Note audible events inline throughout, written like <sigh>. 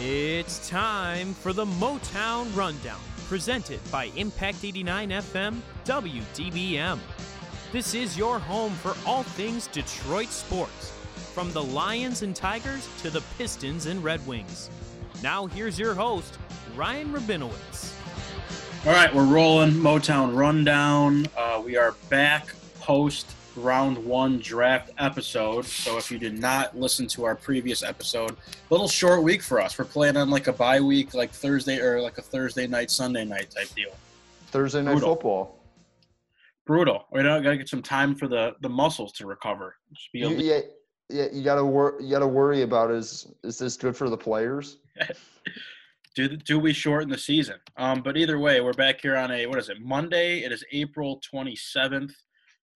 It's time for the Motown Rundown, presented by Impact 89 FM WDBM. This is your home for all things Detroit sports, from the Lions and Tigers to the Pistons and Red Wings. Now, here's your host, Ryan Rabinowitz. All right, we're rolling Motown Rundown. Uh, we are back post round one draft episode. So if you did not listen to our previous episode, little short week for us. We're playing on like a bye week, like Thursday or like a Thursday night, Sunday night type deal. Thursday night Brutal. football. Brutal. We don't got to get some time for the the muscles to recover. You, yeah, yeah, you gotta wor- you gotta worry about is is this good for the players? <laughs> do do we shorten the season? Um, but either way, we're back here on a what is it? Monday. It is April twenty seventh,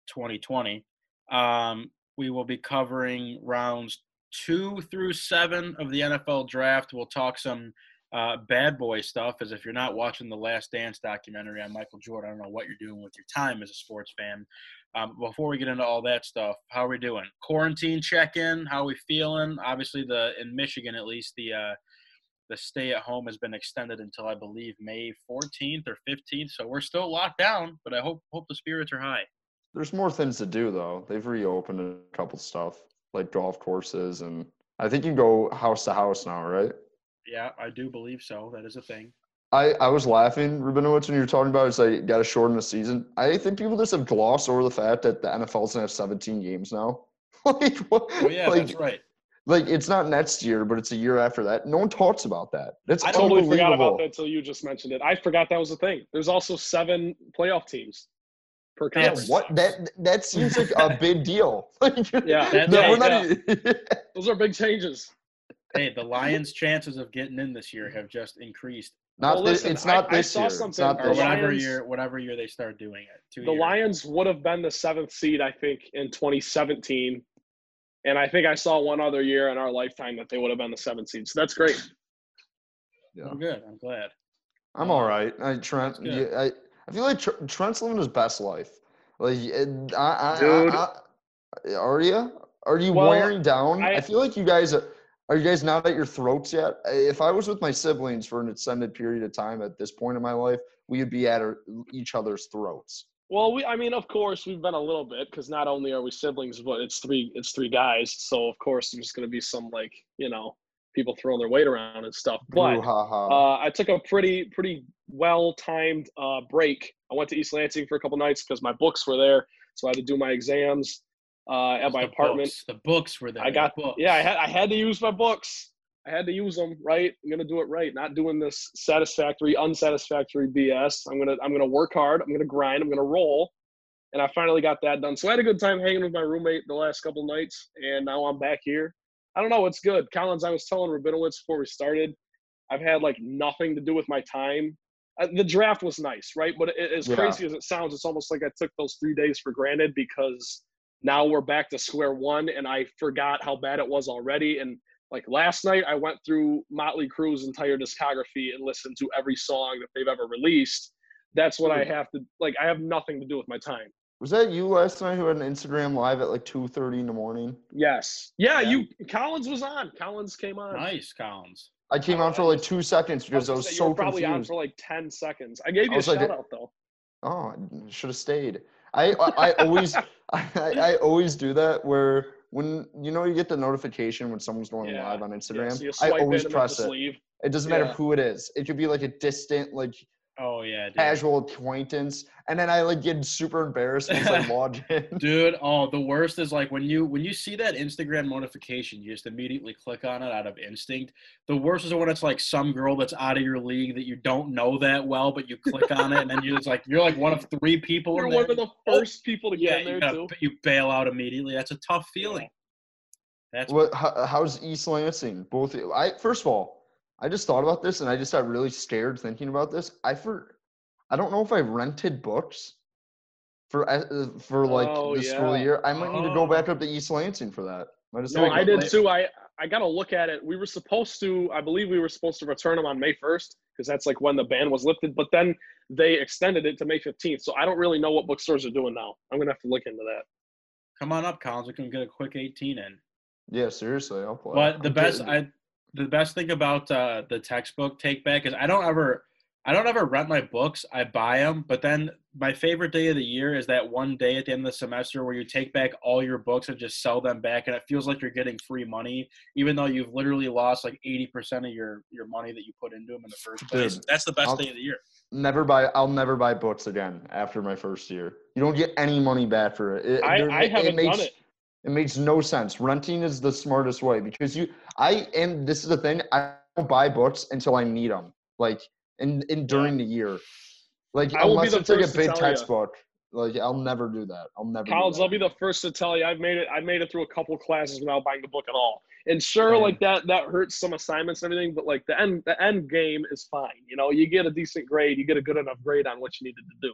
twenty twenty. Um, we will be covering rounds two through seven of the NFL draft. We'll talk some uh, bad boy stuff. As if you're not watching the Last Dance documentary on Michael Jordan, I don't know what you're doing with your time as a sports fan. Um, before we get into all that stuff, how are we doing? Quarantine check-in. How are we feeling? Obviously, the in Michigan at least the uh, the stay at home has been extended until I believe May 14th or 15th. So we're still locked down, but I hope hope the spirits are high. There's more things to do though. They've reopened a couple stuff like golf courses and I think you can go house to house now, right? Yeah, I do believe so. That is a thing. I, I was laughing, Rabinowitz, when you were talking about it's like got to shorten the season. I think people just have glossed over the fact that the NFL's gonna have 17 games now. <laughs> like, what, Oh yeah, like, that's right. like it's not next year, but it's a year after that. No one talks about that. That's I totally forgot about that until you just mentioned it. I forgot that was a thing. There's also seven playoff teams per That's- conference. What that that seems like a big deal. <laughs> Yeah, That- no, yeah, we're not even- Those are big changes. Hey, the Lions' chances of getting in this year have just increased, not Well, this, listen, it's not I- I this saw year. It's something- not or this The whatever Lions- year, whatever year they start doing it. Two The years. Lions would have been the seventh seed, I think, in 2017. And I think I saw one other year in our lifetime that they would have been the seventh seed. So that's great. Yeah. I'm good. I'm glad. I'm all right. I, Trent, yeah, I, I feel like Tr- Trent's living his best life. Like, I, I, Dude. I, I, are you? Are you Well, wearing down? I, I- feel like you guys are. Are you guys not at your throats yet? If I was with my siblings for an extended period of time at this point in my life, we would be at our, each other's throats. Well, we, I mean, of course, we've been a little bit because not only are we siblings, but it's three, it's three guys. So of course, there's going to be some like, you know, people throwing their weight around and stuff. But Uh, I took a pretty pretty well timed uh, break. I went to East Lansing for a couple nights because my books were there, so I had to do my exams uh, at my The apartment. Books. The books were there. I got the books. yeah, I had I had to use my books. I had to use them right. I'm gonna do it right, not doing this satisfactory, unsatisfactory BS. I'm gonna I'm gonna work hard. I'm gonna grind. I'm gonna roll, and I finally got that done. So I had a good time hanging with my roommate the last couple nights, and now I'm back here. I don't know. It's good, Collins. I was telling Rabinowitz before we started. I've had like nothing to do with my time. Uh, the draft was nice, right? But it, as Yeah. crazy as it sounds, it's almost like I took those three days for granted because now we're back to square one, and I forgot how bad it was already. And like last night, I went through Motley Crue's entire discography and listened to every song that they've ever released. That's what I Hmm. have to like. I have nothing to do with my time. Was that you last night who had an Instagram live at like 2.30 in the morning? Yes. Yeah, Yeah. you. Collins was on. Collins came on. Nice, Collins. I came I- on for I like two seconds because I gonna was say, you so were probably on for like ten seconds. I gave you a was like- shout out though. Oh, I should have stayed. I I, I always <laughs> I, I always do that where when you know you get the notification when someone's going Yeah, live on Yeah, Instagram, so you I always in press it. leave. It doesn't matter who it is. It could be like a distant, like Oh yeah, dude. casual acquaintance, and then I like get super embarrassed once I <laughs> log in. Dude, oh, the worst is like when you when you see that Instagram notification, you just immediately click on it out of instinct. The worst is when it's like some girl that's out of your league that you don't know that well, but you click on it and then you're just like you're like one of three people. You're in one there. of the first people to yeah, get in there gotta- too. you bail out immediately. That's a tough feeling. That's What? How, how's East Lansing? Both. I first of all, I just thought about this, and I just got really scared thinking about this. I for, I don't know if I rented books for uh, for like Oh, the school year. I might need to go Oh. back up to East Lansing for that. Might just No, take I a- did late. too. I I got to look at it. We were supposed to, I believe we were supposed to return them on May 1st because that's like when the ban was lifted. But then they extended it to May 15th. So I don't really know what bookstores are doing now. I'm gonna have to look into that. come on up, Collins. We can get a quick 18 in. Yeah, seriously, I'll play. But the I'm best kidding. I the best thing about uh, the textbook take back is I don't ever I don't ever rent my books. I buy them, but then my favorite day of the year is that one day at the end of the semester where you take back all your books and just sell them back, and it feels like you're getting free money, even though you've literally lost like eighty percent of your your money that you put into them in the first place. Dude, That's the best I'll- day of the year. never buy. I'll never buy books again after my first year. You don't get any money back for it. It- I, I haven't makes, done it. It makes no sense. Renting is the smartest way because you. I and this is the thing. I don't buy books until I need them. Like in in during the year. Like I will be unless the it's like a big textbook. Like I'll never do that. I'll never. College. I'll be the first to tell you I've made it. I made it through a couple classes without buying the book at all. And sure, like that that hurts some assignments and everything, but like the end the end game is fine. You know, you get a decent grade, you get a good enough grade on what you needed to do.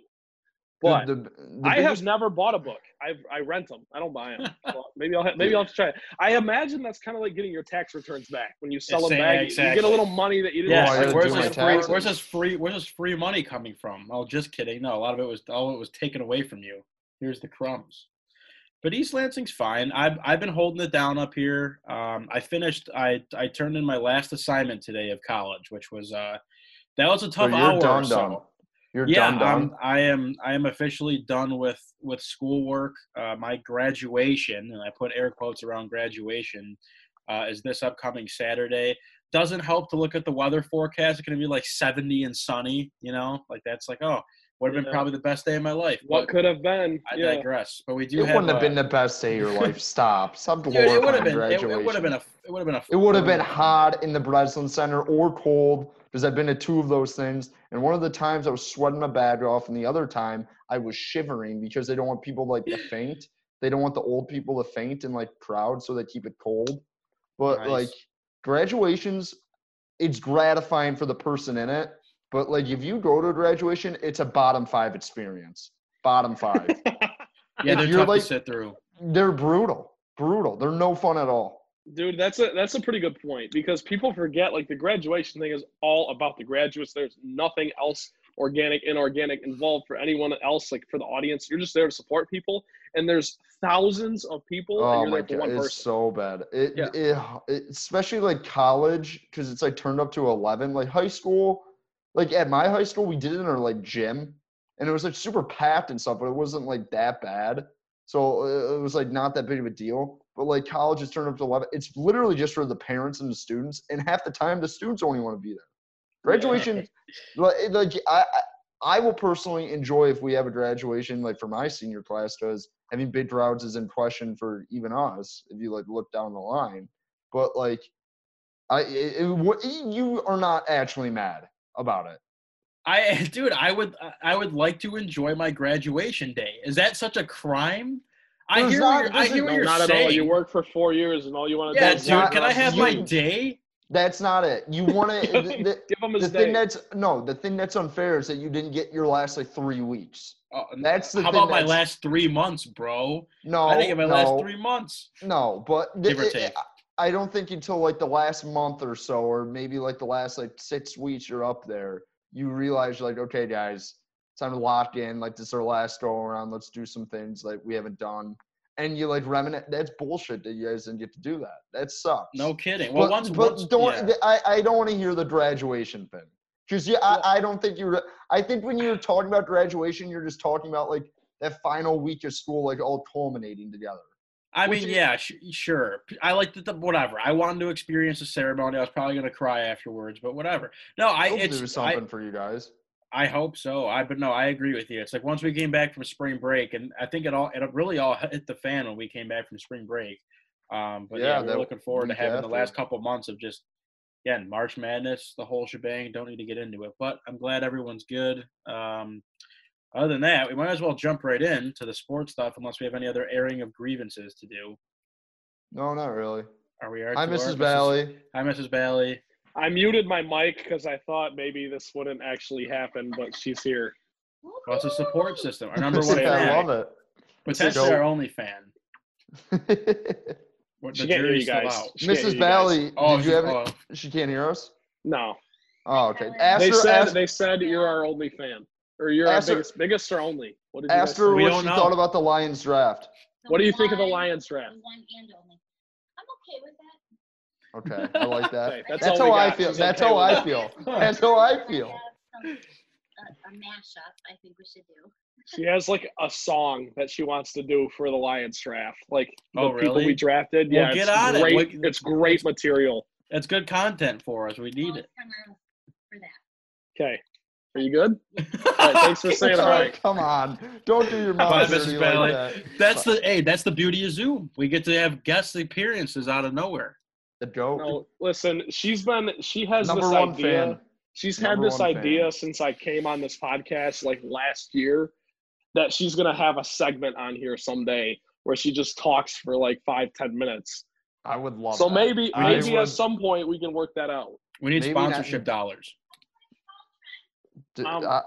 But The- the- the I have never bought a book. I I rent them. I don't buy them. <laughs> well, maybe I'll ha- maybe I'll have to try it. I imagine that's kind of like getting your tax returns back when you sell them Same, back. you- You get a little money that you didn't. Yeah, I where's this free? Where's this free? Where's this free money coming from? Oh, just kidding. No, a lot of it was all it was taken away from you. Here's the crumbs. But East Lansing's fine. I've I've been holding it down up here. Um, I finished. I I turned in my last assignment today of college, which was uh, that was a so tough you're hour. done, or so. done. You're yeah, done, done. I'm, I am. I am officially done with with schoolwork. Uh, my graduation, and I put air quotes around graduation, uh, is this upcoming Saturday. Doesn't help to look at the weather forecast. It's going to be like 70 and sunny. You know, like that's like oh, would have been Yeah. probably the best day of my life. What could have been? I yeah. digress. But we do it have. wouldn't have uh, been the best day of your life. <laughs> Stop. Stop dude, it would have been. It, graduation. it would have been a. It would have been a. It would have been hot in the Breslin Center or cold because I've been to two of those things. And one of the times I was sweating my bag off, and the other time I was shivering because they don't want people like to <laughs> faint. They don't want the old people to faint in like crowds, so they keep it cold. But Nice. like graduations, it's gratifying for the person in it. But like if you go to a graduation, it's a bottom five experience. Bottom five. <laughs> Yeah, if they're tough like- to sit through. They're brutal. Brutal. They're no fun at all. Dude, that's a that's a pretty good point because people forget like the graduation thing is all about the graduates. There's nothing else organic, inorganic involved for anyone else. Like for the audience, you're just there to support people, and there's thousands of people, Oh and my god, one it's person. so bad. It, Yeah. it, it especially like college because it's like turned up to eleven. Like high school, like at my high school, we did it in our like gym, and it was like super packed and stuff, but it wasn't like that bad. So uh, it was like not that big of a deal. But like college is turned up to eleven. It's literally just for the parents and the students, and half the time the students only want to be there. Graduation, like, like I, I will personally enjoy if we have a graduation like for my senior class because I mean big crowds is in question for even us if you like look down the line. But like, I it, it, what- you are not actually mad about it. I, <laughs> dude, I would, I would like to enjoy my graduation day. Is that such a crime? I hear, not- what you're, I hear what No, you're not at all. You work for four years, and all you want to yeah, do dude, is not- can I have my day? That's not it. You want to. <laughs> the, the, give them the his thing that's no, the thing that's unfair is that you didn't get your last like three weeks. Uh, That's the How about my last three months, bro? No, I didn't get my no, last three months. No, but Give or take. I don't think until like the last month or so, or maybe like the last like six weeks you're up there, you realize you're like, okay, guys, time to lock in. Like this is our last go around. Let's do some things like we haven't done. And you like reminisce. That's bullshit that you guys didn't get to do that. That sucks. No kidding. Well, but, once, but once don't. yeah. I, I don't want to hear the graduation thing. Because yeah, I, I don't think you're. I think when you're talking about graduation, you're just talking about like that final week of school, like all culminating together. I mean, yeah, sh- sure. I like the, the whatever. I wanted to experience the ceremony. I was probably gonna cry afterwards, but whatever. No, I It'll it's do I, something for you guys. I hope so. I but no, I agree with you. It's like once we came back from spring break, and I think it all it really all hit the fan when we came back from spring break. Um, but yeah, Yeah, we're looking forward to having the last couple months of just again March Madness, the whole shebang. Don't need to get into it, but I'm glad everyone's good. Um, other than that, we might as well jump right in to the sports stuff, unless we have any other airing of grievances to do. No, not really. Are we? Are Hi, to our Mrs. Bailey. Hi, Mrs. Bailey. I muted my mic because I thought maybe this wouldn't actually happen, but she's here. Well, it's a support system. Our number <laughs> I one Say fan. love it. Potentially Go. our only fan. it. <laughs> What- She the can't hear you jury's guys. out. She can't hear Mrs. you. Bailey, Oh, did you she's- have? oh, She can't hear us. No, Oh, okay. Ask they her. said ask, they said you're our only fan, or you're our Ask her- biggest, biggest or only. What did you guys ask her what don't she know. thought about the Lions draft. What do you think of the Lions draft? One and only. I'm okay with that. Okay, I like that. Hey, that's that's all we how I feel. That's okay how I feel. <laughs> That's how I We feel. have some- A, a mashup, I think we should do. She has like a song that she wants to do for the Lions draft. Like the Oh, people we drafted. Well, yeah, get it's on it. great. What- It's great material. It's good content for us. We need Well, it. for that. Okay. Are you good? <laughs> All right, thanks for saying Sorry, hi. Come on, don't do your Come mouth on, dirty Mrs. like Bailey. that. That's the hey, that's the beauty of Zoom. We get to have guest appearances out of nowhere. The joke. No, listen, she's been she has Number this one idea. fan. She's had this one idea fan. since I came on this podcast like last year that she's gonna have a segment on here someday where she just talks for like five, ten minutes. I would love. so that. maybe I maybe would- at some point we can work that out. We need Maybe not- sponsorship dollars. D- um, I,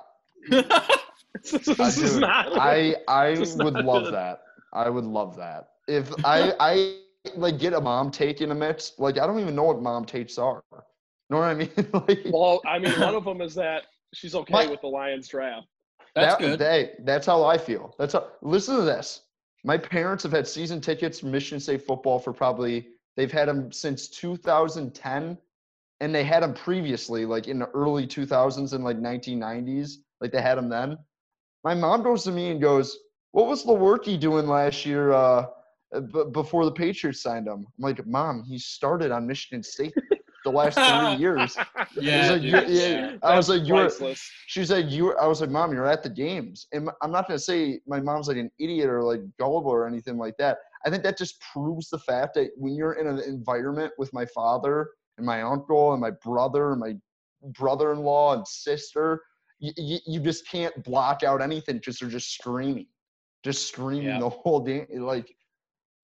<laughs> this is dude, not I I Just would not love good. that. I would love that. If <laughs> I I like get a mom take in a mix, like I don't even know what mom takes are. You Know what I mean? <laughs> like, well, I mean one of them is that she's okay My- with the Lions draft. That's that, good. They, that's how I feel. That's how. Listen to this. My parents have had season tickets for Michigan State football for probably they've had them since 2010, and they had them previously, like in the early 2000s and like 1990s. Like they had them then. My mom goes to me and goes, "What was Lewerke doing last year uh, b- before the Patriots signed him?" I'm like, "Mom, he started on Michigan State the last three <laughs> years." yeah, like, you're- yeah. I was like, "You're." She like, "You." I was like, "Mom, you're at the games," and I'm not gonna say my mom's like an idiot or like gullible or anything like that. I think that just proves the fact that when you're in an environment with my father and my uncle and my brother and my brother-in-law and sister, you, you, you just can't block out anything because they're just screaming, just screaming Yeah. the <laughs> whole day. Like,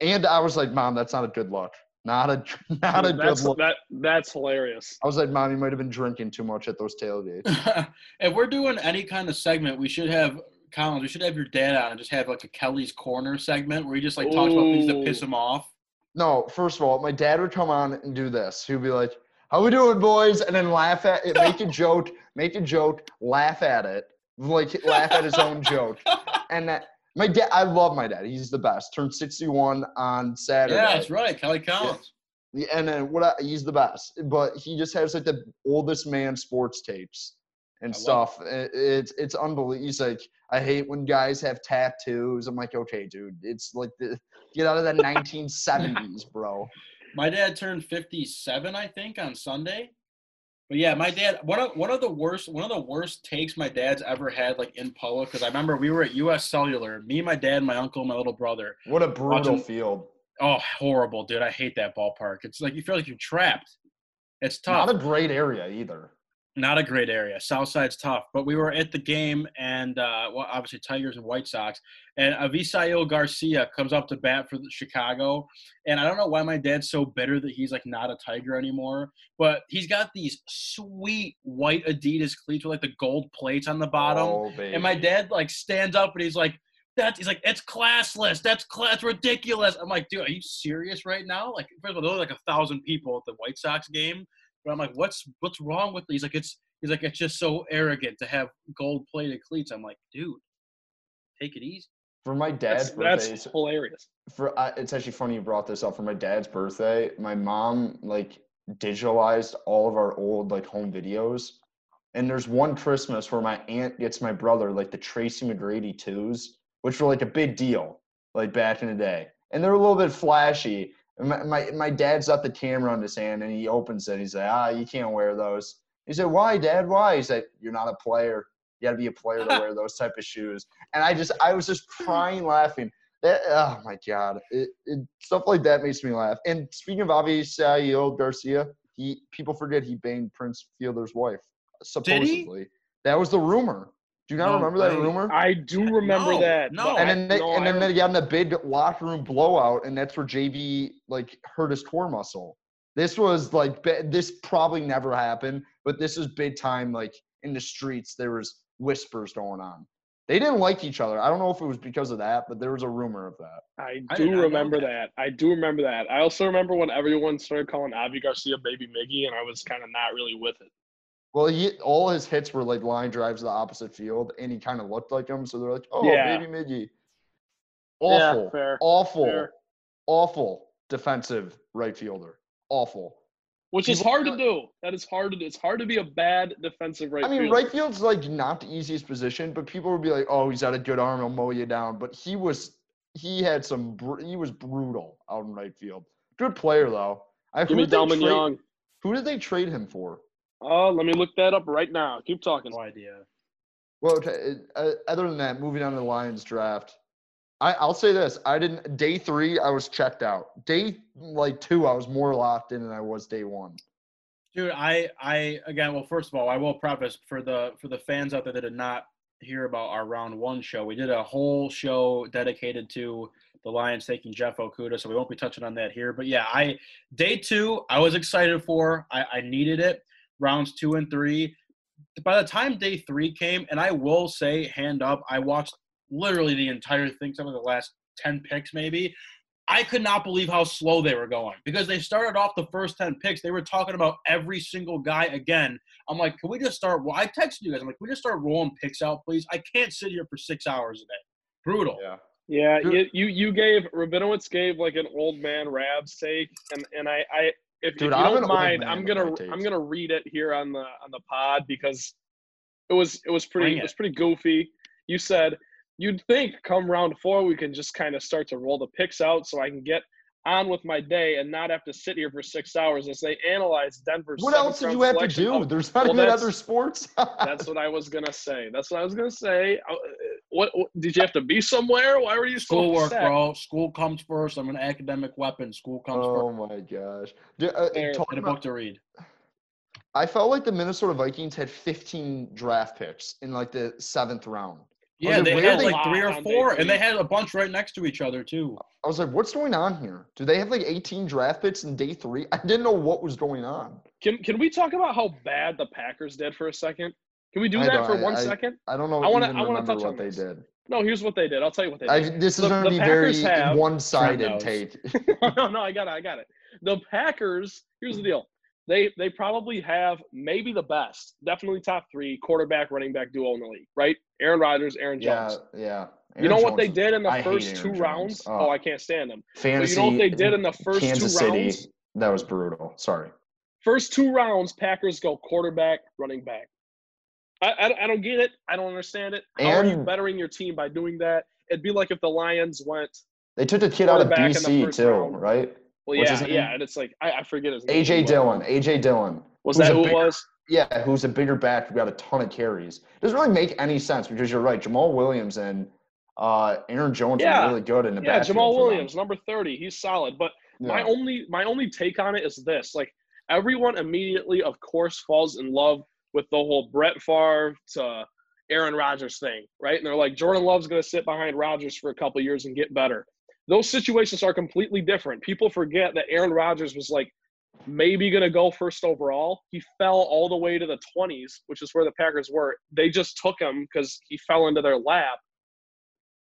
and I was like, "Mom, that's not a good look. Not a <laughs> not a good look." that that's hilarious. I was like, "Mom, you might have been drinking too much at those tailgates." <laughs> if we're doing any kind of segment, we should have Collins. We should have your dad on and just have like a Kelly's Corner segment where he just like talks about things that piss him off. No, first of all, my dad would come on and do this. He'd be like, "How we doing, boys?" and then laugh at it, <laughs> make a joke, make a joke, laugh at it, like laugh at his own joke. <laughs> And that my dad, I love my dad. He's the best. Turned sixty-one on Saturday. Yeah, that's right, Kelly Collins. Yeah, And then what? I, he's the best. But he just has like the oldest man sports tapes and I stuff. It- it's it's unbelievable. He's like, I hate when guys have tattoos. I'm like, okay, dude, it's like the get out of the 1970s, <laughs> bro. My dad turned 57, I think, on Sunday. But yeah, my dad one of one of the worst one of the worst takes my dad's ever had like in public because I remember we were at U.S. Cellular, me, my dad, my uncle, my little brother. What a brutal Watching- field. Oh, horrible, dude! I hate that ballpark. It's like you feel like you're trapped. It's tough. Not a great area either. Not a great area. South Side's tough, but we were at the game, and uh, well, obviously Tigers and White Sox, and Avisail Garcia comes up to bat for the Chicago, and I don't know why my dad's so bitter that he's like not a Tiger anymore, but he's got these sweet white Adidas cleats with like the gold plates on the bottom, Oh, and my dad like stands up and he's like. That's, he's like, it's classless. That's class ridiculous. I'm like, dude, are you serious right now? Like, first of all, there were like a thousand people at the White Sox game. But I'm like, what's what's wrong with these? Like, it's he's like, it's just so arrogant to have gold plated cleats. I'm like, dude, take it easy. for my dad's That's, birthday, that's hilarious. for uh, it's actually funny you brought this up. For my dad's birthday, my mom like digitalized all of our old like home videos. And there's one Christmas where my aunt gets my brother like the Tracy McGrady twos, which were like a big deal, like back in the day. And they're a little bit flashy. My, my, my dad's got the camera on his hand and he opens it. He's like, ah, you can't wear those. He said, why, dad? Why? He said, you're not a player. You got to be a player to wear <laughs> those type of shoes. And I just, I was just crying laughing. That, oh my God. It, it, stuff like that makes me laugh. And speaking of Avisail Garcia, he, people forget he banged Prince Fielder's wife, Did he? supposedly. That was the rumor. Do you not No remember that rumor? I do remember No, that. no. and then they, no, and I then they got in a big locker room blowout, and that's where JV like hurt his core muscle. This was like this probably never happened, but this is big time. Like in the streets, there was whispers going on. They didn't like each other. I don't know if it was because of that, but there was a rumor of that. I I did not do know remember that. that. I do remember that. I also remember when everyone started calling Avi Garcia Baby Miggy, and I was kind of not really with it. Well, he all his hits were like line drives to the opposite field, and he kind of looked like him. So they're like, "Oh, Yeah. baby Miggy." Awful, Yeah, fair. awful, fair. awful. defensive right fielder. Awful. which is hard to do. That is hard to do. It's hard to be a bad defensive right I mean, fielder. right field's like not the easiest position, but people would be like, "Oh, he's got a good arm; he'll mow you down." But he was, he had some, he was brutal out in right field. Good player though. I Give me trade- Young. Who did they trade him for? Oh, let me look that up right now. Keep talking. No idea. Well, okay. Uh, other than that, moving on to the Lions draft, I, I'll say this: I didn't. Day three, I was checked out. Day like two, I was more locked in than I was day one. Dude, I I again, well, first of all, I will preface for the for the fans out there that did not hear about our round one show. We did a whole show dedicated to the Lions taking Jeff Okudah, so we won't be touching on that here. But yeah, I day two, I was excited for. I, I needed it. Rounds two and three. By the time day three came, and I will say, hand up, I watched literally the entire thing, some of the last ten picks maybe. I could not believe how slow they were going because they started off the first 10 picks. They were talking about every single guy again. I'm like, can we just start? Well, I texted you guys. I'm like, can we just start rolling picks out, please? I can't sit here for six hours a day. Brutal. Yeah. Yeah, you, you you gave Rabinowitz gave like an old man Rabs take, and and I I if, if Dude, you I'm don't mind, I'm gonna. I'm gonna read it here on the on the pod because it was it was pretty Bring it was pretty goofy. You said you'd think come round four we can just kind of start to roll the picks out so I can get on with my day and not have to sit here for six hours as they analyze Denver's. What else did you have to do? of There's not well, even that's- other sports. <laughs> that's what I was gonna say. That's what I was gonna say. Uh, What, what did you have to be somewhere? Why were you so Schoolwork, upset? bro. School comes first. I'm an academic weapon. School comes oh first. my gosh. Dude, uh, talking a book to read. I felt like the Minnesota Vikings had 15 draft picks in like the seventh round. Yeah, like, they had they- like three or four, and they had a bunch right next to each other too. I was like, what's going on here? Do they have like 18 draft picks in day three? I didn't know what was going on. Can can we talk about how bad the Packers did for a second? Can we do I that for I- one I- second? I don't know. I wanna- I wanna remember touch what on they this. did. No, here's what they did. I'll tell you what they I, did. this is The- going to be very have- one-sided knows. take. <laughs> no, no, I got it. I got it. The Packers. Here's the deal. They they probably have maybe the best, definitely top three quarterback running back duo in the league. Right? Aaron Rodgers, Aaron Yeah, Jones. yeah. you know Aaron what they did in the I first two Jones. rounds? Oh. Oh, I can't stand them. But Fantasy. you know what they did in the first Kansas two City. rounds? That was brutal. Sorry. First two rounds, Packers go quarterback, running back. I, I, I don't get it. I don't understand it. How are you bettering your team by doing that? It'd be like if the Lions went, They took a kid out of BC too, round. right? Well, What's yeah, yeah, and it's like I, I forget his name. AJ Dillon. AJ Dillon. Was that a who it bigger- was? Yeah, who's a bigger back who got a ton of carries. Doesn't really make any sense because you're right. Jamaal Williams and uh, Aaron Jones Yeah. are really good in the back. Yeah, Jamaal for them. Williams, number thirty. He's solid. But my only my only take on it is this: like everyone immediately, of course, falls in love with the whole Brett Favre to Aaron Rodgers thing, right? And they're like, Jordan Love's going to sit behind Rodgers for a couple years and get better. Those situations are completely different. People forget that Aaron Rodgers was like maybe going to go first overall. He fell all the way to the 20s, which is where the Packers were. They just took him because he fell into their lap.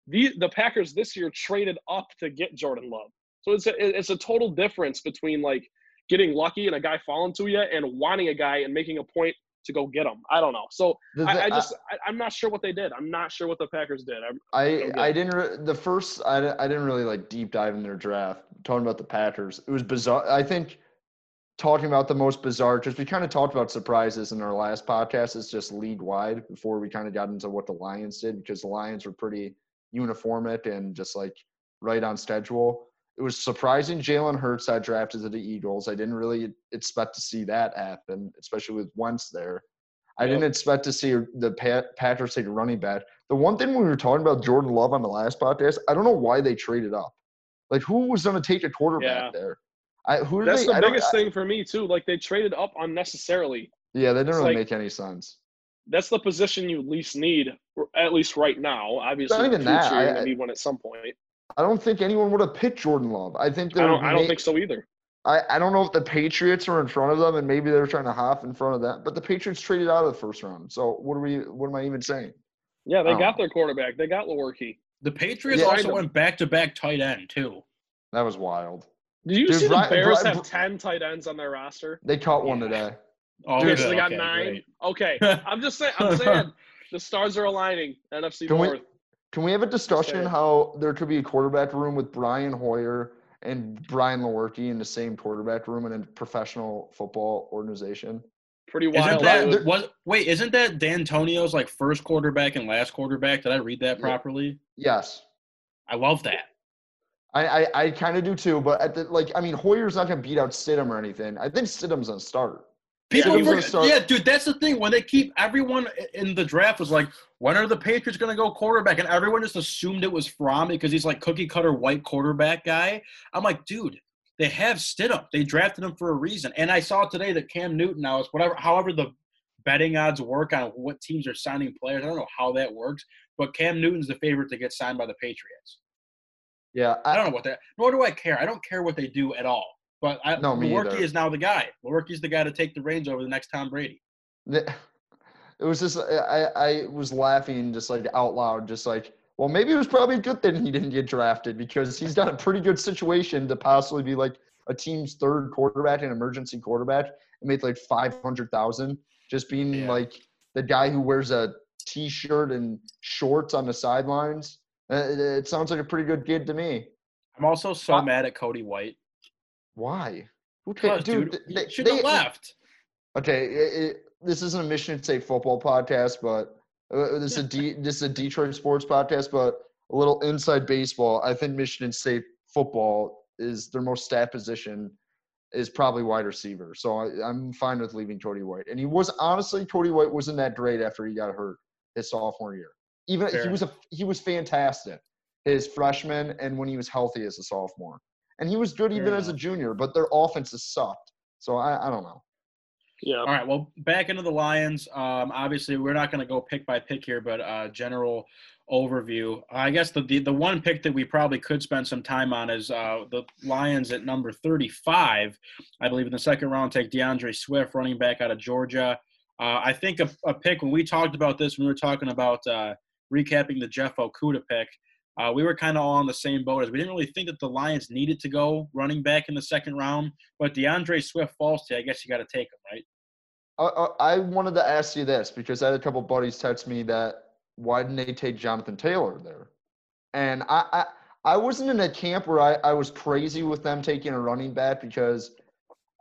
The, the Packers this year traded up to get Jordan Love. So it's a, it's a total difference between like getting lucky and a guy falling to you and wanting a guy and making a point to go get him. I don't know. So The I, thi- I just I, I'm not sure what they did. I'm not sure what the Packers did. I'm, I don't I didn't re- the first I, I didn't really like deep dive in their draft. Talking about the Packers, it was bizarre. I think talking about the most bizarre because we kind of talked about surprises in our last podcast. It's just league wide before we kind of got into what the Lions did because the Lions were pretty uniformic and just like right on schedule. It was surprising Jalen Hurts got drafted to the Eagles. I didn't really expect to see that happen, especially with Wentz there. I Yep. didn't expect to see the Pat- Packers take a running back. The one thing we were talking about Jordan Love on the last podcast, I don't know why they traded up. Like who was going to take a quarterback Yeah. there? I who that's they, the I biggest I- thing for me too. Like they traded up unnecessarily. Yeah, that didn't it's really like- make any sense. That's the position you least need, at least right now. Obviously, Not even that. I- I- need one at some point. I don't think anyone would have picked Jordan Love. I think I they're don't. I don't ma- think so either. I, I don't know if the Patriots are in front of them and maybe they're trying to hop in front of that, but the Patriots traded out of the first round. So what are we what am I even saying? Yeah, they got their quarterback. They got Lewerke. The Patriots Yeah, also went back to back tight end too. That was wild. Did you Dude, see the Bri- Bears Bri- have ten tight ends on their roster? They caught one Yeah. today. Oh, Okay, Dude, so they got okay, nine. great. Okay, <laughs> I'm just saying. I'm saying the stars are aligning. NFC Can we- North. Can we have a discussion saying. how there could be a quarterback room with Brian Hoyer and Brian Lewerke in the same quarterback room in a professional football organization. Pretty Isn't wild. that There- was wait? Isn't that D'Antonio's like first quarterback and last quarterback? Did I read that properly? Yes. I love that. I, I, I kind of do too, but at the, like, I mean, Hoyer's not going to beat out Stidham or anything. I think Stidham's going to start. People, gonna start- yeah, dude, that's the thing. When they keep everyone in the draft was like, when are the Patriots going to go quarterback? And everyone just assumed it was Fromm because he's like cookie cutter white quarterback guy. I'm like, dude, they have Stidham. They drafted him for a reason. And I saw today that Cam Newton now is whatever, however the betting odds work on what teams are signing players. I don't know how that works, but Cam Newton's the favorite to get signed by the Patriots. Yeah. I I, don't know what that. Nor do I care. I don't care what they do at all. But I, No, me Lewerke either. is now the guy. Lewerke's the guy to take the reins over the next Tom Brady. the- <laughs> it was just, I, I was laughing just like out loud, just like, well, maybe it was probably a good thing he didn't get drafted because he's got a pretty good situation to possibly be like a team's third quarterback, an emergency quarterback, and make like 500,000 just being Yeah. like the guy who wears a t-shirt and shorts on the sidelines. Uh, It, it sounds like a pretty good gig to me. I'm also so Uh, mad at Cody White. Why? Who ca- Because, dude, dude, they, he should have left. Okay, it, it, this isn't a Michigan State football podcast, but uh, this is a D, <laughs> this is a Detroit sports podcast. But a little inside baseball. I think Michigan State football is their most stat position is probably wide receiver. So I, I'm fine with leaving Cody White. And he was honestly Cody White wasn't that great after he got hurt his sophomore year. Even Fair he was a he was fantastic his freshman and when he was healthy as a sophomore. And he was good Fair even as a junior, but their offenses sucked. So I, I don't know. Yeah. All right. Well, back into the Lions. Um, obviously, we're not going to go pick by pick here, but uh, general overview. I guess the, the the one pick that we probably could spend some time on is uh, the Lions at number 35. I believe in the second round take DeAndre Swift, running back out of Georgia. Uh, I think a, a pick when we talked about this, when we were talking about uh, recapping the Jeff Okudah pick, uh, we were kind of all on the same boat as we didn't really think that the Lions needed to go running back in the second round, but DeAndre Swift falls to you. I guess you got to take him, right? I, I I wanted to ask you this because I had a couple buddies text me that why didn't they take Jonathan Taylor there? And I I, I wasn't in a camp where I, I was crazy with them taking a running back because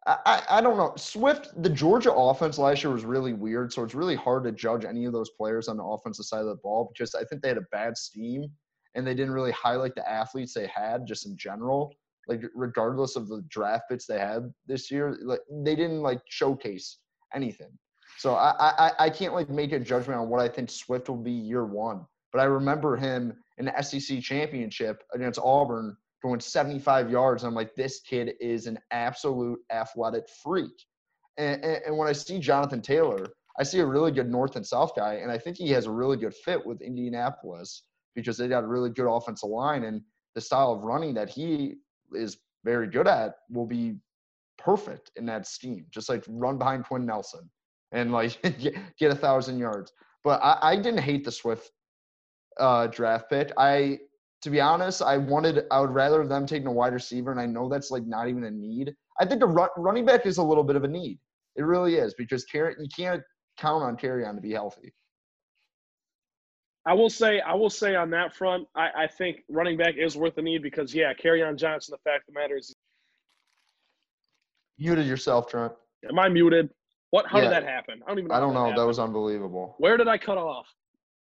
I, I, I don't know. Swift, the Georgia offense last year was really weird, so it's really hard to judge any of those players on the offensive side of the ball because I think they had a bad scheme and they didn't really highlight the athletes they had just in general. Like regardless of the draft picks they had this year, like they didn't like showcase anything. So I, I I can't like make a judgment on what I think Swift will be year one. But I remember him in the SEC championship against Auburn going 75 yards. I'm like, this kid is an absolute athletic freak. And, and, and when I see Jonathan Taylor, I see a really good North and South guy, and I think he has a really good fit with Indianapolis because they got a really good offensive line and the style of running that he is very good at will be perfect in that scheme. Just like run behind Quenton Nelson and like <laughs> get, a thousand yards. But I, I didn't hate the Swift uh, draft pick. I, to be honest, I wanted. I would rather them taking a wide receiver, and I know that's like not even a need. I think a run, running back is a little bit of a need. It really is because carry, you can't count on Kerryon to be healthy. I will say, I will say on that front, I, I think running back is worth the need because yeah, Kerryon Johnson. The fact of the matter is, Muted yourself, Trent. am I muted? What? How Yeah. did that happen? I don't even. know I don't know. That was unbelievable. Where did I cut off?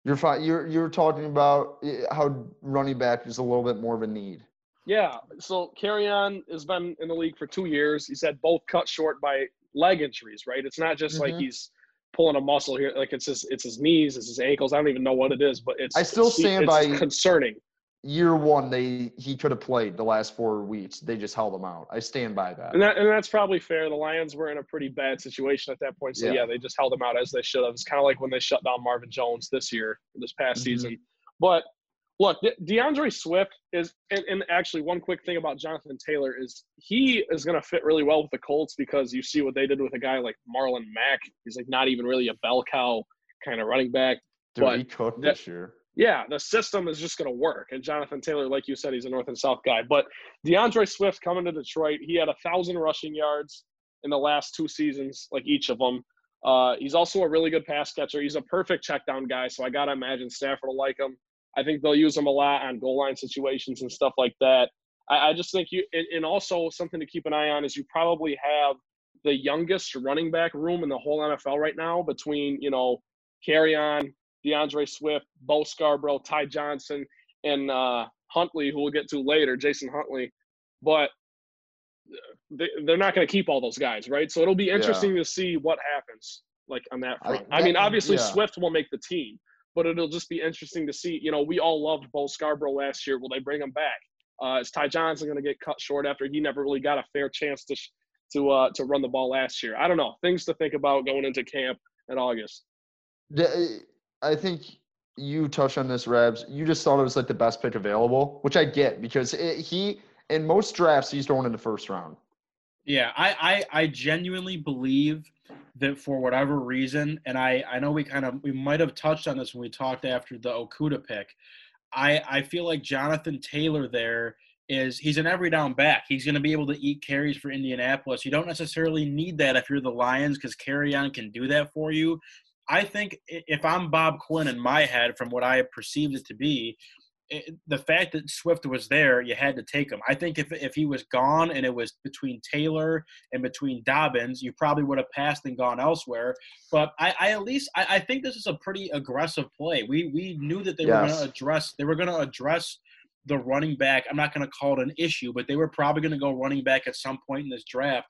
You're fine. You're you're talking about eh, how running back is a little bit more of a need. Yeah. So Kerryon has been in the league for two years. He's had both cut short by leg injuries. Right. It's not just like Mhm. he's pulling a muscle here. Like it's his it's his knees, it's his ankles. I don't even know what it is, but it's. I still it's- stand it's by- concerning. Year one, they he could have played the last four weeks. They just held him out. I stand by that. And that and that's probably fair. The Lions were in a pretty bad situation at that point. So Yeah. yeah, they just held him out as they should have. It's kind of like when they shut down Marvin Jones this year, this past Mhm. season. But look, DeAndre Swift is, and, and actually one quick thing about Jonathan Taylor is he is going to fit really well with the Colts because you see what they did with a guy like Marlon Mack. He's like not even really a bell cow kind of running back. Dude, but he cooked that- this year. Yeah, the system is just going to work. And Jonathan Taylor, like you said, he's a North and South guy. But DeAndre Swift coming to Detroit, he had a thousand rushing yards in the last two seasons, like each of them. Uh, he's also a really good pass catcher. He's a perfect check down guy, so I gotta imagine Stafford will like him. I think they'll use him a lot on goal line situations and stuff like that. I, I just think you, and, and also something to keep an eye on is you probably have the youngest running back room in the whole NFL right now between you know, Kerryon, DeAndre Swift, Bo Scarborough, Ty Johnson, and uh, Huntley, who we'll get to later, Jason Huntley. But they, they're not going to keep all those guys, right? So it'll be interesting yeah. to see what happens, like on that front. I, that, I mean, obviously yeah. Swift won't make the team, but it'll just be interesting to see. You know, we all loved Bo Scarborough last year. Will they bring him back? Uh, is Ty Johnson going to get cut short after he never really got a fair chance to sh- to uh, to run the ball last year? I don't know. Things to think about going into camp in August. I think you touched on this, Rabs. You just thought it was like the best pick available, which I get because it, he in most drafts he's going in the first round. Yeah, I, I I genuinely believe that for whatever reason, and I I know we kind of we might have touched on this when we talked after the Okudah pick. I I feel like Jonathan Taylor there is he's an every down back. He's going to be able to eat carries for Indianapolis. You don't necessarily need that if you're the Lions because Kerryon can do that for you. I think if I'm Bob Quinn in my head, from what I perceived it to be, the fact that Swift was there, you had to take him. I think if if he was gone and it was between Taylor and between Dobbins, you probably would have passed and gone elsewhere. But I, I at least I, I, think this is a pretty aggressive play. We we knew that they yes. were going to address they were going to address the running back. I'm not going to call it an issue, but they were probably going to go running back at some point in this draft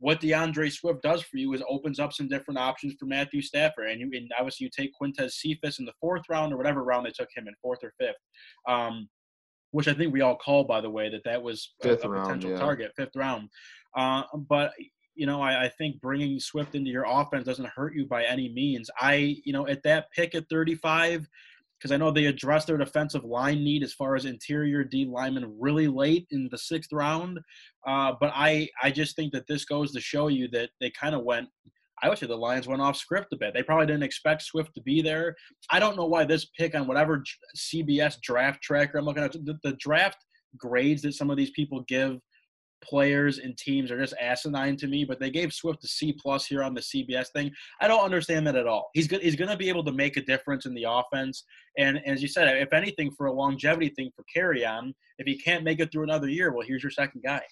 what DeAndre Swift does for you is opens up some different options for Matthew Stafford. And you and obviously you take Quintez Cephus in the fourth round or whatever round they took him in, fourth or fifth. Um, which I think we all call, by the way, that that was a, a potential yeah. target, fifth round. Uh, but you know, I, I, think bringing Swift into your offense doesn't hurt you by any means. I, you know, at that pick at 35, because I know they addressed their defensive line need as far as interior D linemen really late in the sixth round. Uh, but I, I just think that this goes to show you that they kind of went. I would say the Lions went off script a bit. They probably didn't expect Swift to be there. I don't know why this pick on whatever CBS draft tracker I'm looking at the, the draft grades that some of these people give players and teams are just asinine to me. But they gave Swift a C plus here on the CBS thing. I don't understand that at all. He's good. He's going to be able to make a difference in the offense. And as you said, if anything, for a longevity thing for Kerryon, if he can't make it through another year, well, here's your second guy.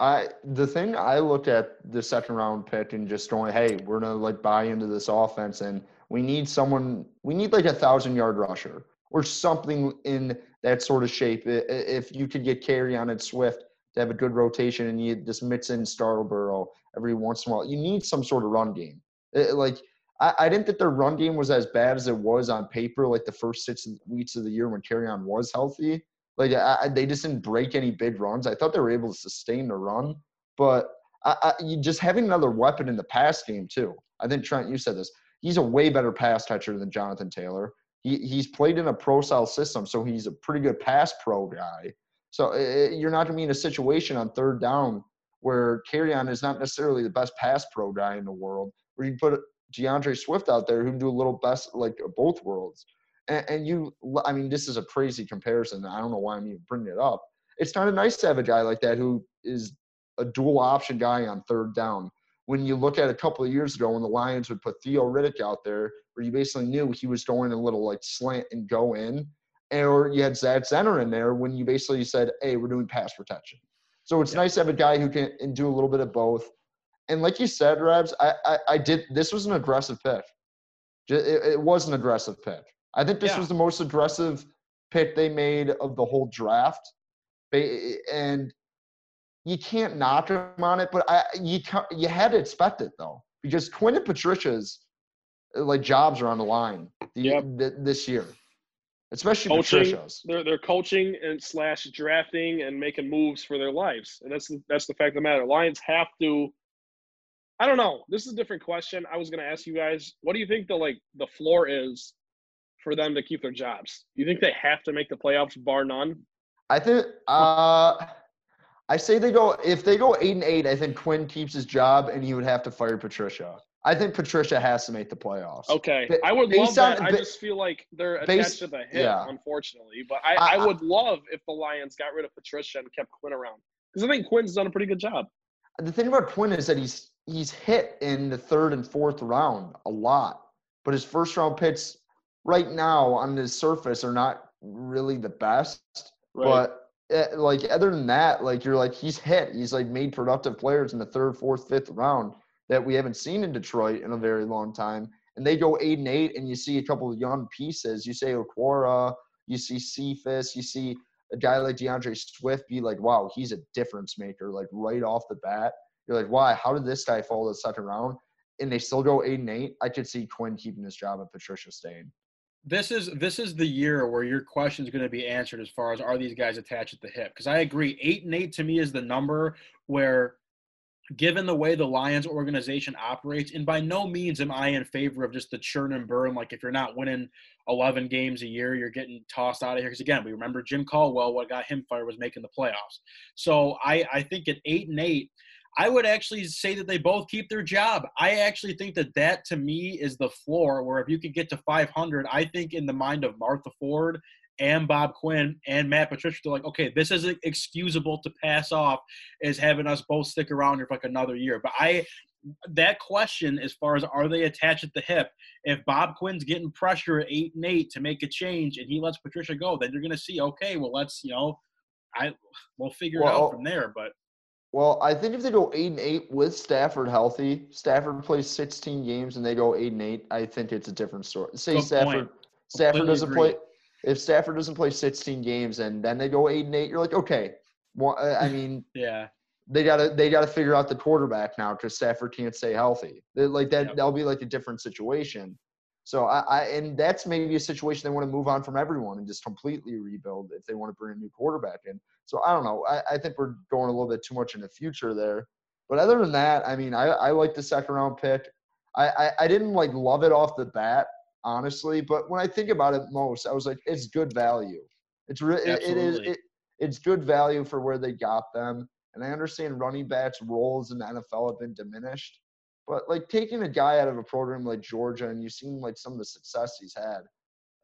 I the thing I looked at the second round pick and just going, hey, we're gonna like buy into this offense and we need someone we need like a thousand yard rusher or something in that sort of shape. If you could get Kerryon and Swift to have a good rotation and you just mix in Scarborough every once in a while. You need some sort of run game. It, like I, I, didn't think their run game was as bad as it was on paper, like the first six weeks of the year when Kerryon was healthy. Like I, they just didn't break any big runs. I thought they were able to sustain the run, but I, you just having another weapon in the pass game too. I think Trent, you said this. He's a way better pass catcher than Jonathan Taylor. He, he's played in a pro style system, so he's a pretty good pass pro guy. So it, you're not going to be in a situation on third down where Kerryon is not necessarily the best pass pro guy in the world, where you put DeAndre Swift out there who can do a little best like both worlds. And, and, you, I mean, this is a crazy comparison. I don't know why I'm even bringing it up. It's kind of nice to have a guy like that who is a dual option guy on third down. When you look at a couple of years ago when the Lions would put Theo Riddick out there, where you basically knew he was going a little like slant and go in, or you had Zach Zenner in there when you basically said, "Hey, we're doing pass protection." So it's yeah. nice to have a guy who can do a little bit of both. And like you said, Rabs, I, I, I did. This was an aggressive pick. It, it was an aggressive pick. I think this yeah. was the most aggressive pick they made of the whole draft. And you can't knock them on it, but I, you you had to expect it though because Quinn and Patricia's like jobs are on the line the, yep. the, this year especially coaching, Patricia's. They're they're coaching and slash drafting and making moves for their lives, and that's the, that's the fact of the matter. Lions have to. I don't know. This is a different question. I was going to ask you guys, what do you think the like the floor is for them to keep their jobs? Do you think they have to make the playoffs, bar none? I think. Uh, I say they go if they go eight and eight. I think Quinn keeps his job, and he would have to fire Patricia. I think Patricia has to make the playoffs. Okay, I would love that. I just feel like they're attached based, to the hip, yeah. unfortunately. But I, I, I, would love if the Lions got rid of Patricia and kept Quinn around because I think Quinn's done a pretty good job. The thing about Quinn is that he's he's hit in the third and fourth round a lot, but his first round picks right now on the surface are not really the best. Right. But eh, like other than that, like you're like he's hit. He's like made productive players in the third, fourth, fifth round that we haven't seen in Detroit in a very long time. And they go eight and eight, and you see a couple of young pieces. You say Okwara, you see Cephus, you see a guy like DeAndre Swift be like, wow, he's a difference maker, like right off the bat. You're like, why? How did this guy fall the second round? And they still go eight and eight. I could see Quinn keeping his job and Patricia staying. This is this is the year where your question is going to be answered as far as are these guys attached at the hip? Because I agree, eight and eight to me is the number where given the way the Lions organization operates, and by no means am I in favor of just the churn and burn. Like if you're not winning 11 games a year, you're getting tossed out of here. Because again, we remember Jim Caldwell. What got him fired was making the playoffs. So I, I think at eight and eight, I would actually say that they both keep their job. I actually think that that to me is the floor. Where if you could get to 500, I think in the mind of Martha Ford and Bob Quinn and Matt Patricia, they're like, okay, this is excusable to pass off as having us both stick around here for like another year. But I, that question, as far as are they attached at the hip, if Bob Quinn's getting pressure at eight and eight to make a change and he lets Patricia go, then you're going to see, okay, well, let's, you know, I we'll figure well, it out from there. But well, I think if they go eight and eight with Stafford healthy, Stafford plays 16 games and they go eight and eight, I think it's a different story. Say Good Stafford, point. Stafford doesn't agree. play if Stafford doesn't play 16 games and then they go eight and eight, you're like, okay. Well, uh, I mean, <laughs> yeah, they gotta they gotta figure out the quarterback now because Stafford can't stay healthy. They're like that, yep. that'll be like a different situation. So I, I and that's maybe a situation they want to move on from everyone and just completely rebuild if they want to bring a new quarterback in. So I don't know. I, I think we're going a little bit too much in the future there. But other than that, I mean, I, I like the second round pick. I, I, I didn't like love it off the bat honestly. But when I think about it most, I was like, it's good value. It's re- it, it is it, it's good value for where they got them. And I understand running backs' roles in the NFL have been diminished, but like taking a guy out of a program like Georgia, and you've seen like some of the success he's had.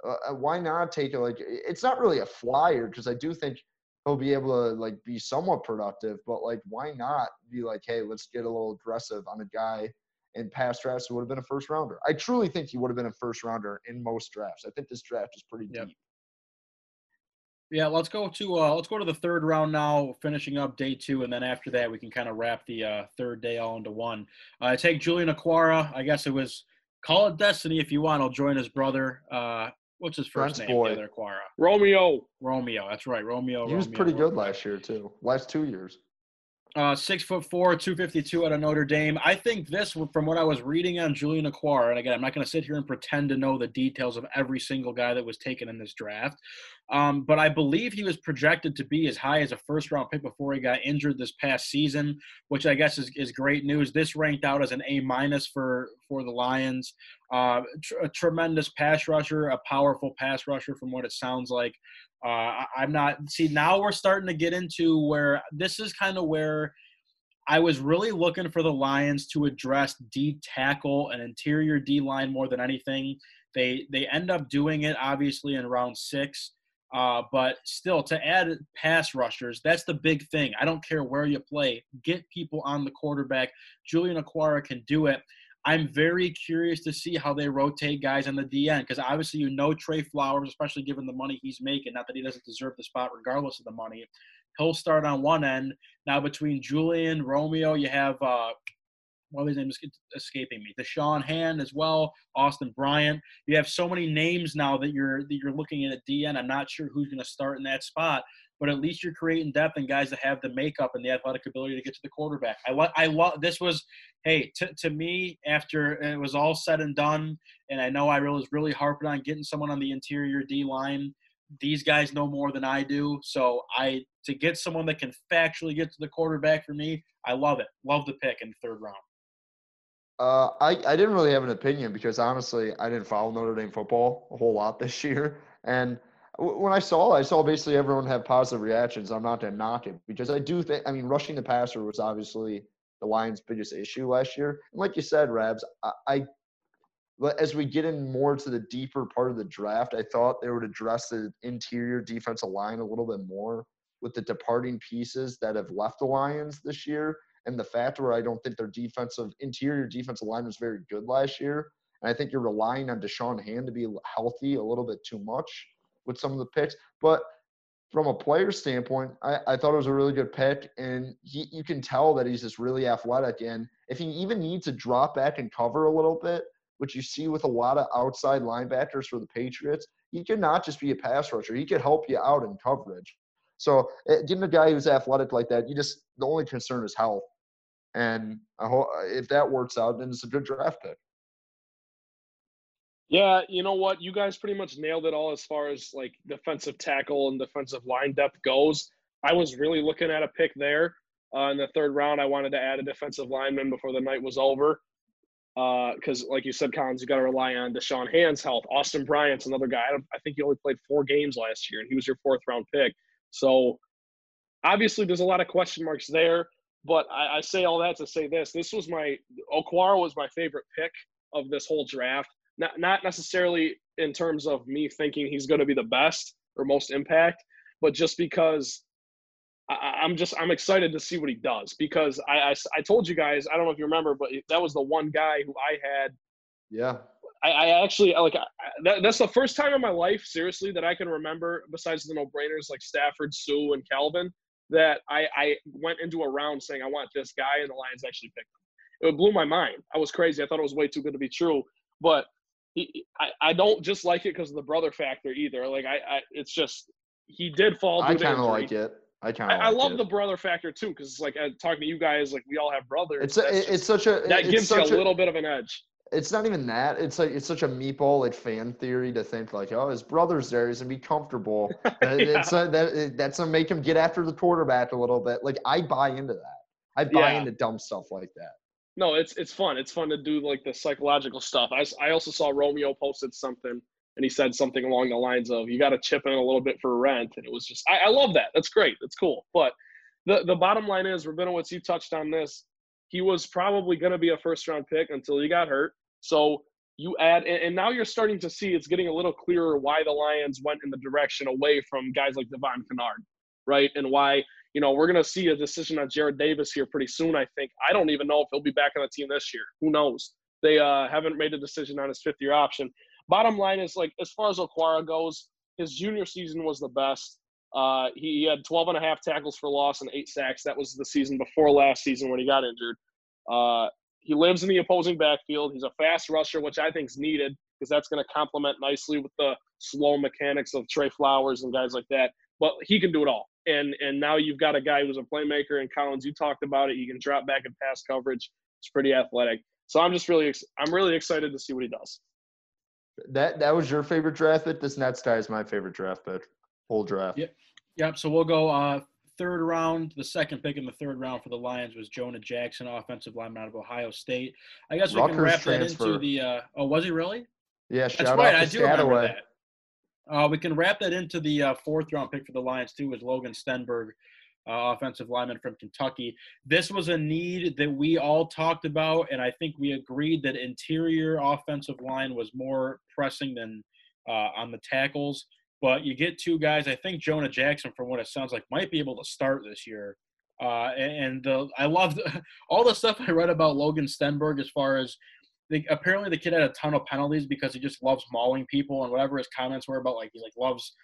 Uh, uh why not take it? Like it's not really a flyer because I do think he'll be able to like be somewhat productive. But like, why not be like, hey, let's get a little aggressive on a guy in past drafts, he would have been a first rounder. I truly think he would have been a first rounder in most drafts. I think this draft is pretty yep. deep. Yeah, let's go to uh, let's go to the third round now, finishing up day two, and then after that we can kind of wrap the uh, third day all into one. I uh, take Julian Okwara. I guess it was call it destiny if you want. I'll join his brother. Uh, what's his first name? Boy. The other Okwara. Romeo. Romeo. That's right, Romeo. He was Romeo, pretty Romeo. good last year too. Last two years. Uh, six foot four, 252 out of Notre Dame. I think this, from what I was reading on Julian Okwara, and again, I'm not going to sit here and pretend to know the details of every single guy that was taken in this draft, um, but I believe he was projected to be as high as a first round pick before he got injured this past season, which I guess is, is great news. This ranked out as an A minus for for the Lions. Uh, tr- a tremendous pass rusher, a powerful pass rusher, from what it sounds like. Uh, I'm not. See, now we're starting to get into where this is kind of where I was really looking for the Lions to address D tackle and interior D line more than anything. They they end up doing it obviously in round six, uh, but still to add pass rushers, that's the big thing. I don't care where you play, get people on the quarterback. Julian Okwara can do it. I'm very curious to see how they rotate guys on the DN because obviously you know Trey Flowers, especially given the money he's making. Not that he doesn't deserve the spot regardless of the money. He'll start on one end. Now between Julian Romeo, you have uh, what his name is escaping me. Da'Shawn Hand as well, Austin Bryant. You have so many names now that you're that you're looking at at DN. I'm not sure who's going to start in that spot but at least you're creating depth and guys that have the makeup and the athletic ability to get to the quarterback. I love, I love this was, hey, to, to me, after it was all said and done, and I know I was really harping on getting someone on the interior D line. These guys know more than I do, so I to get someone that can factually get to the quarterback for me, I love it. Love the pick in the third round. Uh, I, I didn't really have an opinion because honestly, I didn't follow Notre Dame football a whole lot this <laughs> year. And when I saw I saw basically everyone have positive reactions. I'm not to knock it because I do think, I mean, rushing the passer was obviously the Lions' biggest issue last year. And like you said, Rabs, I, I as we get in more to the deeper part of the draft, I thought they would address the interior defensive line a little bit more with the departing pieces that have left the Lions this year. And the fact where I don't think their defensive interior defensive line was very good last year. And I think you're relying on Da'Shawn Hand to be healthy a little bit too much with some of the picks. But from a player standpoint, I, I thought it was a really good pick, and he, you can tell that he's just really athletic. And if he even needs to drop back and cover a little bit, which you see with a lot of outside linebackers for the Patriots, he could not just be a pass rusher. He could help you out in coverage. So eh, getting a guy who's athletic like that, you just the only concern is health. And I hope if that works out, then it's a good draft pick. Yeah, you know what? You guys pretty much nailed it all as far as like defensive tackle and defensive line depth goes. I was really looking at a pick there uh, in the third round. I wanted to add a defensive lineman before the night was over because, uh, like you said, Collins, you got to rely on Da'Shawn Hand's health. Austin Bryant's another guy. I think he only played four games last year, and he was your fourth round pick. So obviously, there's a lot of question marks there. But I, I say all that to say this: this was my Okwara was my favorite pick of this whole draft not not necessarily in terms of me thinking he's going to be the best or most impact, but just because I, am just I'm excited to see what he does because I, I, I told you guys I don't know if you remember, but that was the one guy who I had. Yeah. I, I actually like I, that, that's the first time in my life, seriously, that I can remember, besides the no-brainers like Stafford, Suh, and Calvin, that I, I went into a round saying I want this guy, and the Lions actually picked him. It blew my mind. I was crazy. I thought it was way too good to be true. But he, I, I don't just like it because of the brother factor either. Like I, I it's just he did fall. I kind of like it. I kind of. I, I, love it. the brother factor too because it's like uh, talking to you guys, like we all have brothers. It's a, just, it's such a that gives you a, a little bit of an edge. It's not even that. It's like it's such a meatball like fan theory to think like, oh, his brother's there, he's gonna be comfortable. <laughs> yeah. It's a, that that's gonna make him get after the quarterback a little bit. Like I buy into that. I buy yeah. into dumb stuff like that no, it's it's fun. It's fun to do like the psychological stuff. I, I also saw Romeo posted something and he said something along the lines of you got to chip in a little bit for rent and it was just I, I love that. That's great. That's cool. But the the bottom line is Rabinowitz you touched on this. He was probably going to be a first round pick until he got hurt. So you add and, and, now you're starting to see it's getting a little clearer why the Lions went in the direction away from guys like Devon Kennard right? And why you know, we're going to see a decision on Jarrad Davis here pretty soon, I think. I don't even know if he'll be back on the team this year. Who knows? They uh, haven't made a decision on his fifth year option. Bottom line is, like, as far as Okwara goes, his junior season was the best. Uh, he, he, had 12 and a half tackles for loss and eight sacks. That was the season before last season when he got injured. Uh, he lives in the opposing backfield. He's a fast rusher, which I think is needed because that's going to complement nicely with the slow mechanics of Trey Flowers and guys like that. But he can do it all and and now you've got a guy who's a playmaker. And Collins, you talked about it. He can drop back and pass coverage. It's pretty athletic. So I'm just really I'm really excited to see what he does. That that was your favorite draft pick. This next guy is my favorite draft pick. Whole draft. Yep. Yep. So we'll go uh, third round. The second pick in the third round for the Lions was Jonah Jackson, offensive lineman out of Ohio State. I guess we Rutgers can wrap transfer. that into the. Uh, oh, was he really? Yeah, that's right. I do remember that. Uh, we can wrap that into the uh, fourth round pick for the Lions too, is Logan Stenberg, uh, offensive lineman from Kentucky. This was a need that we all talked about, and I think we agreed that interior offensive line was more pressing than uh, on the tackles. But you get two guys. I think Jonah Jackson, from what it sounds like, might be able to start this year. Uh, and the, I loved <laughs> all the stuff I read about Logan Stenberg as far as they, apparently the kid had a ton of penalties because he just loves mauling people and whatever his comments were about like he like loves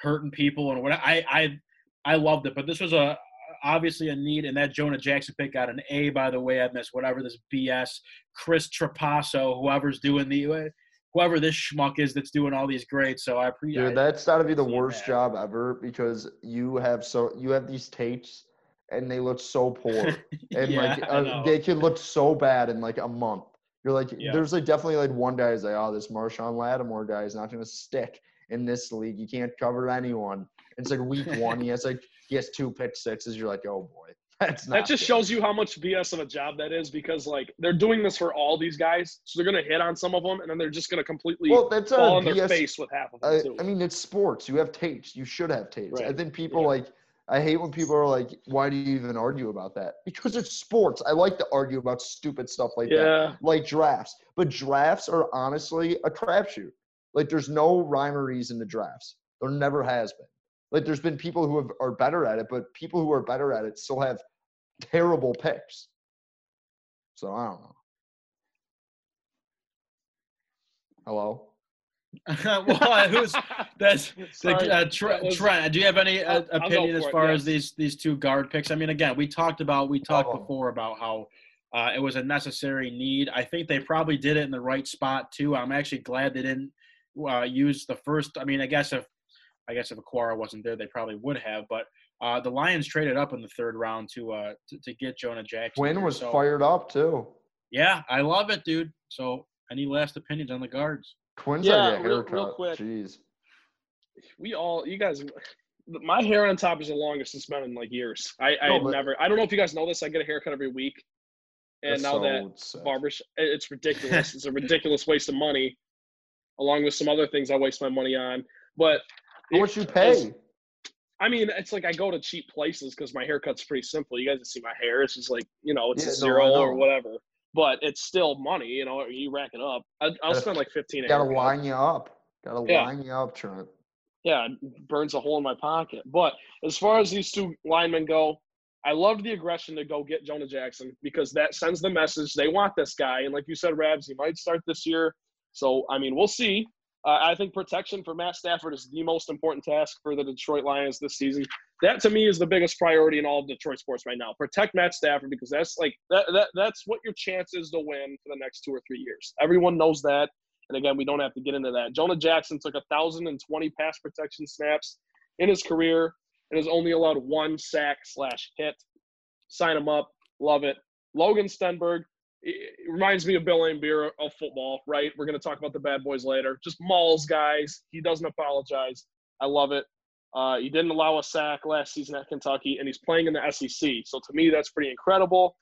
hurting people and what I I I loved it. But this was a obviously a need, and that Jonah Jackson pick got an A by the way. I missed whatever this BS Chris Trapasso, whoever's doing the whoever this schmuck is that's doing all these grades. So I appreciate. Dude, that's got to be the worst that. job ever because you have so you have these tapes and they look so poor <laughs> and yeah, like uh, they could look so bad in like a month. You're like, yeah. there's like definitely like one guy is like, oh, this Marshon Lattimore guy is not going to stick in this league. You can't cover anyone. It's like week <laughs> one. he has like he has two pick sixes. You're like, oh boy, <laughs> that's that just good. shows you how much BS of a job that is because like they're doing this for all these guys, so they're gonna hit on some of them, and then they're just gonna completely well, that's uh, fall on BS, their face with half of them. too. I mean, it's sports. You have tapes. You should have tapes. Right. I think people yeah. like I hate when people are like, why do you even argue about that? Because it's sports. I like to argue about stupid stuff like yeah. that, like drafts. But drafts are honestly a crapshoot. Like, there's no rhyme or reason to drafts. There never has been. Like, there's been people who have, are better at it, but people who are better at it still have terrible picks. So I don't know. Hello? <laughs> well, who's that's <laughs> Sorry, uh, that Trent, Trent, do you have any uh, I'll- I'll go opinion as for it, far as these these two guard picks? I mean, again, we talked about we talked Oh. before about how uh, it was a necessary need. I think they probably did it in the right spot too. I'm actually glad they didn't uh, use the first. I mean, I guess if I guess if Okwara wasn't there, they probably would have. But uh, the Lions traded up in the third round to uh, to, to get Jonah Jackson. Quinn was So, fired up too. Yeah, I love it, dude. So, any last opinions on the guards? Quinn's Yeah, like a real- haircut. real quick. Jeez. we all you guys my hair on top is the longest it's been in like years i i No, had but- never i don't know if you guys know this i get a haircut every week and now that so sick. barbershop it's ridiculous <laughs> it's a ridiculous waste of money along with some other things i waste my money on but How much you pay? i mean it's like i go to cheap places because my haircut's pretty simple you guys can see my hair it's just like you know it's Yeah, a no, zero or whatever but it's still money you know you rack it up I, i'll spend like 15 a Gotta line you up. Gotta Yeah. line you up, Trent. yeah, it burns a hole in my pocket. But as far as these two linemen go, I loved the aggression to go get Jonah Jackson because that sends the message they want this guy. And like you said, Rabs, he might start this year. So I mean, we'll see. Uh, I think protection for Matt Stafford is the most important task for the Detroit Lions this season. That to me is the biggest priority in all of Detroit sports right now. Protect Matt Stafford because that's like that, that that's what your chance is to win for the next two or three years. Everyone knows that. And again, we don't have to get into that. Jonah Jackson took 1,020 pass protection snaps in his career and has only allowed one sack slash hit. Sign him up. Love it. Logan Stenberg it reminds me of Bill Laimbeer of football, right? We're going to talk about the bad boys later. Just mauls guys. He doesn't apologize. I love it. Uh, he didn't allow a sack last season at Kentucky, and he's playing in the SEC. So to me, that's pretty incredible.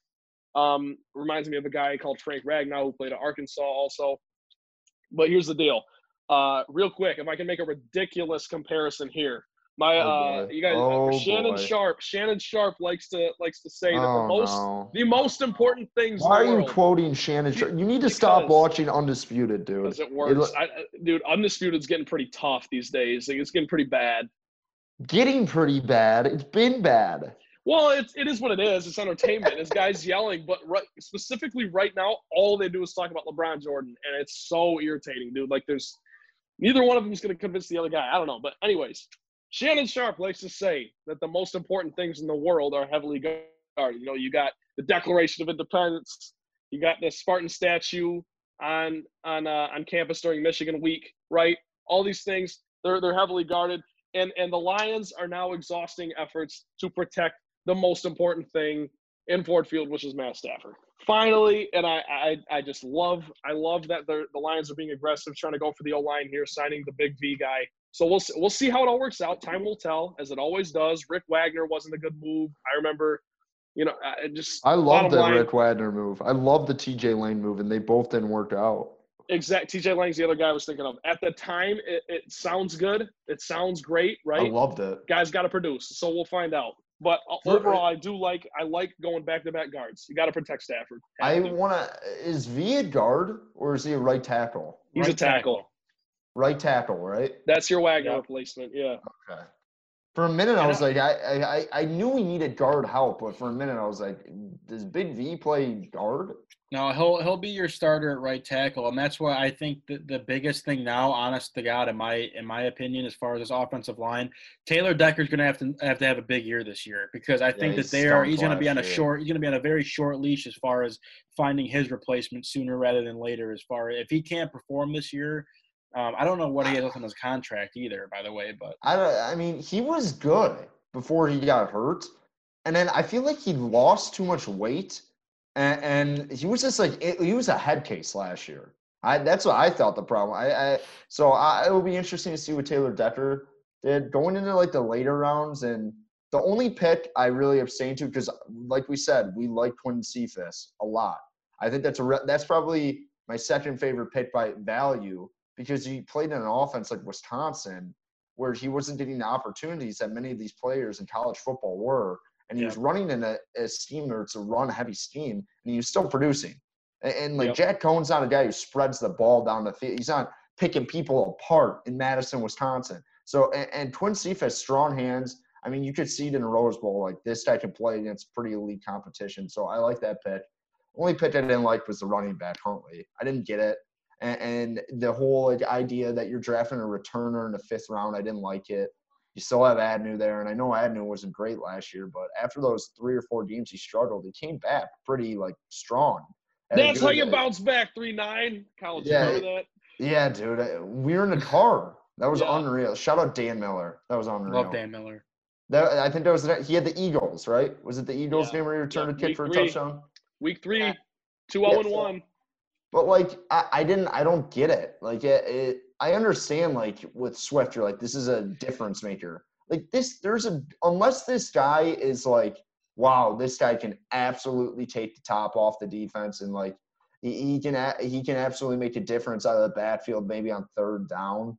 Um, reminds me of a guy called Frank Ragnow who played at Arkansas also. But here's the deal. Uh, real quick, if I can make a ridiculous comparison here, my Oh, uh, you guys, Oh, Shannon boy. Sharpe, Shannon Sharpe likes to likes to say that the Oh, most no. the most important things Why are the you world quoting Shannon? Sharpe? You need to stop watching Undisputed, dude. because it It works. lo- I, I- dude, Undisputed's getting pretty tough these days. Like, it's getting pretty bad. Getting pretty bad. It's been bad. Well, it's it is what it is. It's entertainment. It's guys yelling, but right, specifically right now, all they do is talk about LeBron Jordan, and it's so irritating, dude. Like, there's neither one of them is going to convince the other guy. I don't know, but anyways, Shannon Sharpe likes to say that the most important things in the world are heavily guarded. You know, you got the Declaration of Independence, you got the Spartan statue on on uh, on campus during Michigan Week, right? All these things they're they're heavily guarded, and and the Lions are now exhausting efforts to protect the most important thing in Ford Field, which is Matt Stafford. Finally, and I I, I just love I love that the the Lions are being aggressive, trying to go for the O line here, signing the big V guy. So we'll see, we'll see how it all works out. Time will tell, as it always does. Rick Wagner wasn't a good move. I remember, you know, I just I love the line- Rick Wagner move. I love the TJ Lang move, and they both didn't work out. exact. TJ Lang's the other guy I was thinking of. At the time, it, it sounds good. It sounds great, right? I loved it. Guys got to produce, so we'll find out. But uh, overall, I do like I like going back to back guards. You got to protect Stafford. I want to. Is V a guard or is he a right tackle? He's a Right tackle. Right tackle, right? That's your Wagner Yeah. replacement. Yeah. Okay. For a minute, I And was like, I, I, I- I knew we needed guard help, but for a minute, I was like, does Big V play guard? No, he'll he'll be your starter at right tackle, and that's why I think the, the biggest thing now, honest to God, in my in my opinion, as far as this offensive line, Taylor Decker's going to have to have to have a big year this year because I think he that they are he's going to be on a year. short he's going to be on a very short leash as far as finding his replacement sooner rather than later. As far if he can't perform this year, um, I don't know what he has on his contract either, by the way, but I, I mean, he was good before he got hurt, and then I feel like he lost too much weight, and, and he was just like it, he was a head case last year. I that's what I thought the problem. I, I so I, it will be interesting to see what Taylor Decker did going into like the later rounds, and the only pick I really abstained to because, like we said, we like Quintez Cephus a lot. I think that's a that's probably my second favorite pick by value because he played in an offense like Wisconsin where he wasn't getting the opportunities that many of these players in college football were. And he Yeah. was running in a, a scheme where it's a run heavy scheme, and he was still producing. And, and like Yep. Jack Coan's not a guy who spreads the ball down the field. He's not picking people apart in Madison, Wisconsin. So and, and Quintez Cephus has strong hands. I mean, you could see it in the Rose Bowl. Like this guy can play against pretty elite competition. So I like that pick. Only pick I didn't like was the running back Huntley. I didn't get it. And, and the whole like, idea that you're drafting a returner in the fifth round, I didn't like it. You still have Agnew there, and I know Agnew wasn't great last year, but after those three or four games he struggled, he came back pretty like strong. That's how good- you bounce back three nine. College, Yeah. remember that? Yeah, dude, we were in the car. That was Yeah. unreal. Shout out Dan Miller. That was unreal. Love Dan Miller. That I think that was the, he had the Eagles, right? Was it the Eagles Yeah. game where he returned Yeah, a kick week for a three. touchdown? Week three, Yeah. two Yeah, zero and one. But like, I, I didn't, I don't get it. Like, it, it, I understand. Like with Swift, you're like, this is a difference maker. Like this, there's a unless this guy is like, wow, this guy can absolutely take the top off the defense and like he, he can he can absolutely make a difference out of the backfield, maybe on third down.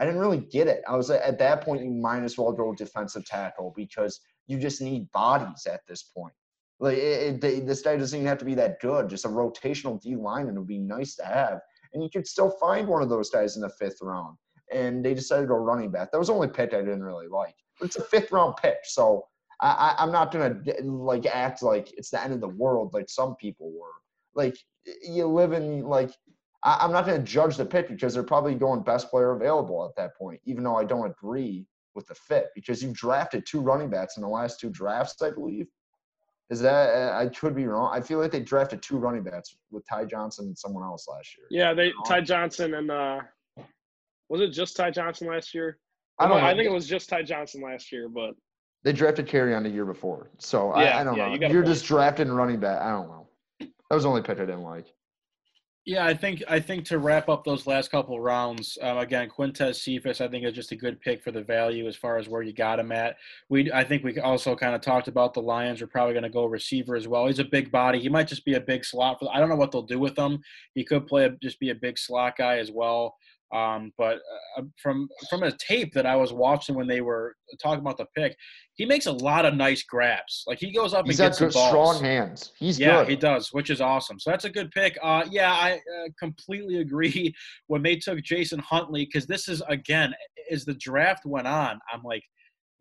I didn't really get it. I was at that point, you might as well go defensive tackle because you just need bodies at this point. Like it, it, this guy doesn't even have to be that good. Just a rotational D lineman would be nice to have, and you could still find one of those guys in the fifth round. And they decided to go running back. That was the only pick I didn't really like. But it's a fifth round pick, so I, I, I'm not gonna like act like it's the end of the world like some people were. Like you live in like I, I'm not gonna judge the pick because they're probably going best player available at that point, even though I don't agree with the fit because you've drafted two running backs in the last two drafts, I believe. Is that uh, I could be wrong? I feel like they drafted two running backs with Ty Johnson and someone else last year. Yeah, they. Ty Johnson and uh, was it just Ty Johnson last year? I don't. I know. think it was just Ty Johnson last year, but they drafted Kerryon the year before, so Yeah, I, I don't yeah, know. You You're just drafting running back. I don't know. That was the only pick I didn't like. Yeah, I think I think to wrap up those last couple rounds, um, again, Quintez Cephus, I think is just a good pick for the value as far as where you got him at. We, I think we also kind of talked about the Lions are probably going to go receiver as well. He's a big body. He might just be a big slot. For, I don't know what they'll do with him. He could play a, just be a big slot guy as well. Um, but uh, from from a tape that I was watching when they were talking about the pick, he makes a lot of nice grabs. Like he goes up He's and gets the good, balls. strong hands. He's Yeah, good. he does, which is awesome. So that's a good pick. Uh, yeah, I uh, completely agree <laughs> when they took Jason Huntley because this is again as the draft went on. I'm like,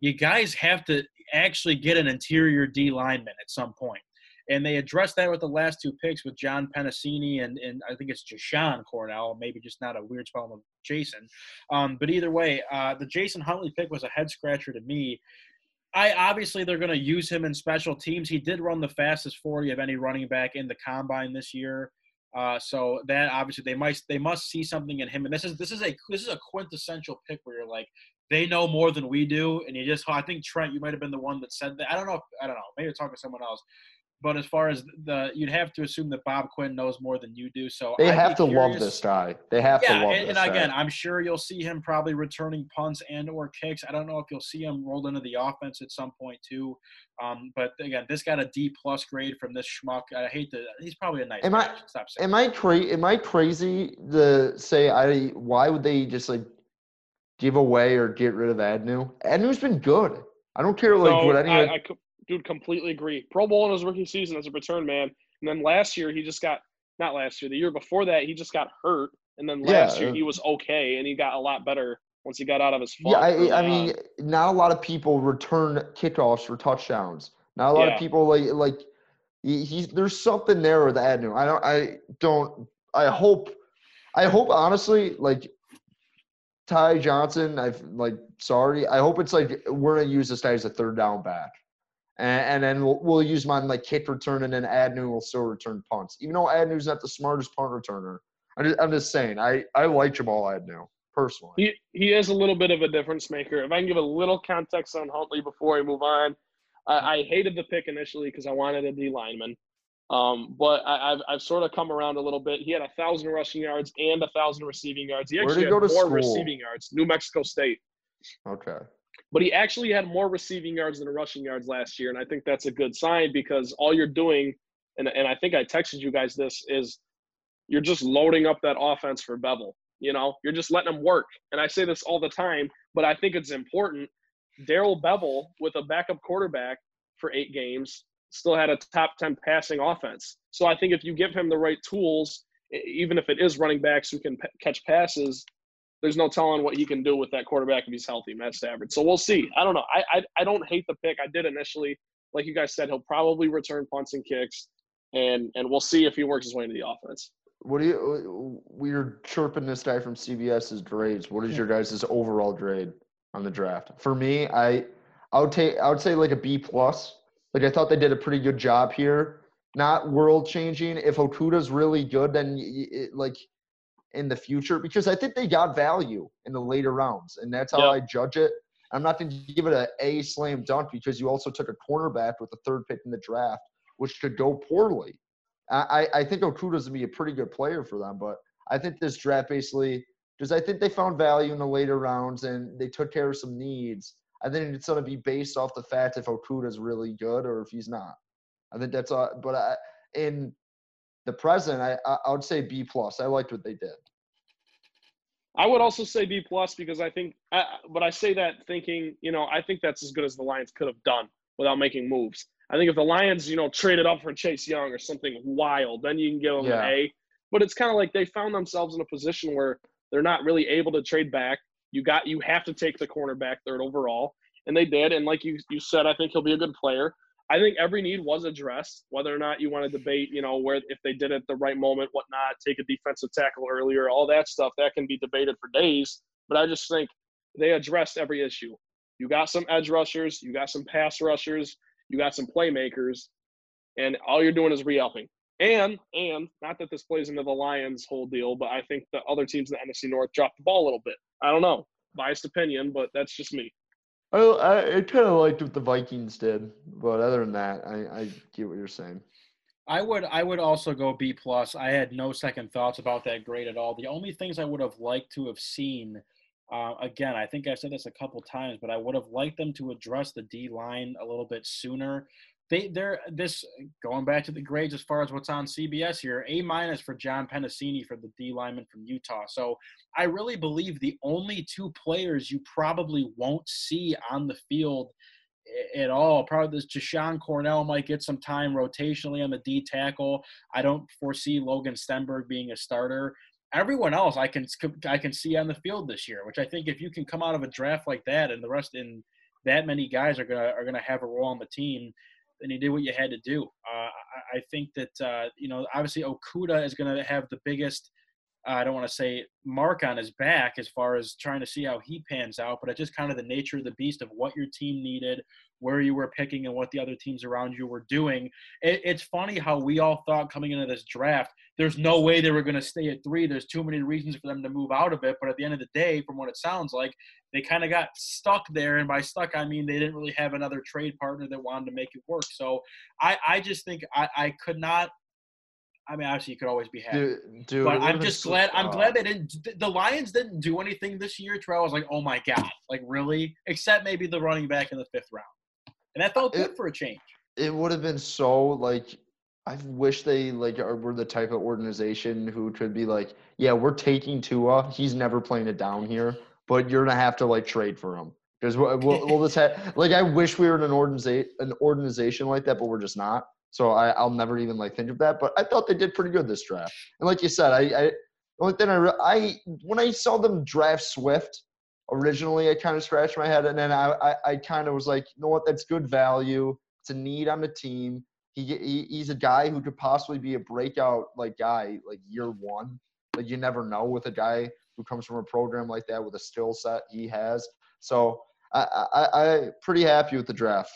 you guys have to actually get an interior D lineman at some point. And they addressed that with the last two picks with John Penisini and, and I think it's Jashon Cornell, maybe just not a weird spelling of Jason. Um, but either way, uh, the Jason Huntley pick was a head scratcher to me. I obviously they're going to use him in special teams. He did run the fastest 40 of any running back in the combine this year. Uh, so that obviously they might they must see something in him. And this is this is a this is a quintessential pick where you're like they know more than we do, and you just I think Trent you might have been the one that said that. I don't know. If, I don't know. Maybe talking to someone else. But as far as the, you'd have to assume that Bob Quinn knows more than you do. So They I'd have be to love this guy. They have yeah, to love and, this and again, guy. I'm sure you'll see him probably returning punts and or kicks. I don't know if you'll see him rolled into the offense at some point too. Um, but again, this got a D plus grade from this schmuck. I hate to. He's probably a nice. Am guy. I- Stop saying. Am I cra- Am I crazy to say I? Why would they just like give away or get rid of Agnew? Agnew's been good. I don't care like so what any. I, I co- dude completely agree. Pro Bowl in his rookie season as a return man, and then last year he just got not last year, the year before that he just got hurt, and then last Yeah. year uh, he was okay and he got a lot better once he got out of his. yeah, I, I mean, not a lot of people return kickoffs for touchdowns. Not a lot Yeah. of people like like. He, he's there's something there with Agnew. I don't. I don't. I hope. I hope honestly, like Ty Johnson. I've like sorry. I hope it's like we're gonna use this guy as a third down back, and, and then we'll, we'll use him on like kick return, and then Agnew will still return punts. Even though Agnew's not the smartest punt returner, I'm just, I'm just saying. I I like Jamal Agnew personally. He he is a little bit of a difference maker. If I can give a little context on Huntley before I move on, I, I hated the pick initially because I wanted a D lineman. Um, but I, I've I've sort of come around a little bit. He had a thousand rushing yards and a thousand receiving yards. He actually he go to more school? receiving yards. New Mexico State. Okay. But he actually had more receiving yards than rushing yards last year, and I think that's a good sign because all you're doing, and and I think I texted you guys this is, you're just loading up that offense for Bevell. You know, you're just letting them work. And I say this all the time, but I think it's important. Darrell Bevell, with a backup quarterback for eight games, still had a top 10 passing offense. So I think if you give him the right tools, even if it is running backs who can p- catch passes, there's no telling what he can do with that quarterback if he's healthy, Matt Stafford. So we'll see. I don't know. I, I I don't hate the pick. I did initially, like you guys said, he'll probably return punts and kicks, and and we'll see if he works his way into the offense. what do you? We're chirping this guy from CBS's grades. What is your guys' overall grade on the draft? For me, I I would take I would say like a B plus. Like I thought they did a pretty good job here. Not world changing. If Okudah's really good, then it, like in the future, because I think they got value in the later rounds, and that's how Yeah. I judge it. I'm not going to give it a A slam dunk because you also took a cornerback with the third pick in the draft, which could go poorly. I, I think Okudah's gonna be a pretty good player for them, but I think this draft basically because I think they found value in the later rounds and they took care of some needs. I think it's gonna be based off the fact if Okudah's really good or if he's not. I think that's all. But I, in the present, I I would say B plus. I liked what they did. I would also say B plus because I think, I, but I say that thinking, you know, I think that's as good as the Lions could have done without making moves. I think if the Lions, you know, traded up for Chase Young or something wild, then you can give them Yeah. an A. But it's kind of like they found themselves in a position where they're not really able to trade back. You got, you have to take the cornerback third overall, and they did. And like you, you said, I think he'll be a good player. I think every need was addressed. Whether or not you want to debate, you know, where if they did it at the right moment, whatnot, take a defensive tackle earlier, all that stuff, that can be debated for days. But I just think they addressed every issue. You got some edge rushers, you got some pass rushers, you got some playmakers, and all you're doing is re-upping. And and not that this plays into the Lions' whole deal, but I think the other teams in the NFC North dropped the ball a little bit. I don't know, biased opinion, but that's just me. I I, I kind of liked what the Vikings did, but other than that, I I get what you're saying. I would I would also go B plus. I had no second thoughts about that grade at all. The only things I would have liked to have seen, uh, again, I think I've said this a couple times, but I would have liked them to address the D line a little bit sooner. They they're this going back to the grades as far as what's on CBS here. A minus for John Penisini for the D lineman from Utah. So I really believe the only two players you probably won't see on the field at all. Probably this Jashon Cornell might get some time rotationally on the D tackle. I don't foresee Logan Stenberg being a starter. Everyone else I can I can see on the field this year, which I think if you can come out of a draft like that and the rest in that many guys are gonna are gonna have a role on the team, then you did what you had to do. Uh, I, I think that uh, you know obviously Okudah is gonna have the biggest I don't want to say mark on his back as far as trying to see how he pans out, but it's just kind of the nature of the beast of what your team needed, where you were picking, and what the other teams around you were doing. It, it's funny how we all thought coming into this draft, there's no way they were going to stay at three. There's too many reasons for them to move out of it. But at the end of the day, from what it sounds like, they kind of got stuck there. And by stuck, I mean they didn't really have another trade partner that wanted to make it work. So I, I just think I, I could not. I mean, obviously, you could always be happy. Dude, dude, But I'm just so- glad. I'm uh, glad they didn't. The Lions didn't do anything this year. Terrell was like, "Oh my god!" Like really, except maybe the running back in the fifth round, and that felt good It- for a change. it would have been so like I wish they like are were the type of organization who could be like, yeah, we're taking Tua. He's never playing it down here, but you're gonna have to like trade for him because we'll, <laughs> we'll, we'll just have like I wish we were in an organization an organization like that, but we're just not. So I, I'll never even like think of that. But I thought they did pretty good this draft. And like you said, I, I only thing I re- I when I saw them draft Swift originally, I kind of scratched my head, and then I I, I kind of was like, you know what, that's good value. It's a need on the team. He, he he's a guy who could possibly be a breakout like guy like year one. Like you never know with a guy who comes from a program like that with a skill set he has. So I I I pretty happy with the draft.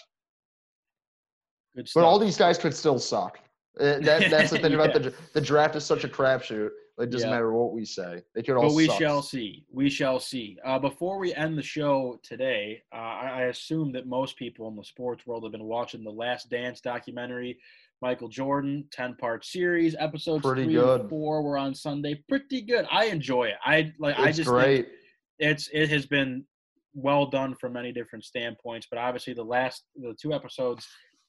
Good But all these guys could still suck. Uh, That, that's the <laughs> thing about the the draft is such a crapshoot. It doesn't Yeah. matter what we say. They could all. but we suck. shall see. We shall see. Uh, before we end the show today, uh, I, I assume that most people in the sports world have been watching the Last Dance documentary. Michael Jordan, ten-part series. Episodes Pretty three good. and four were on Sunday. Pretty good. I enjoy it. I like. I It's just think great. it's it has been well done from many different standpoints. But obviously, the last the two episodes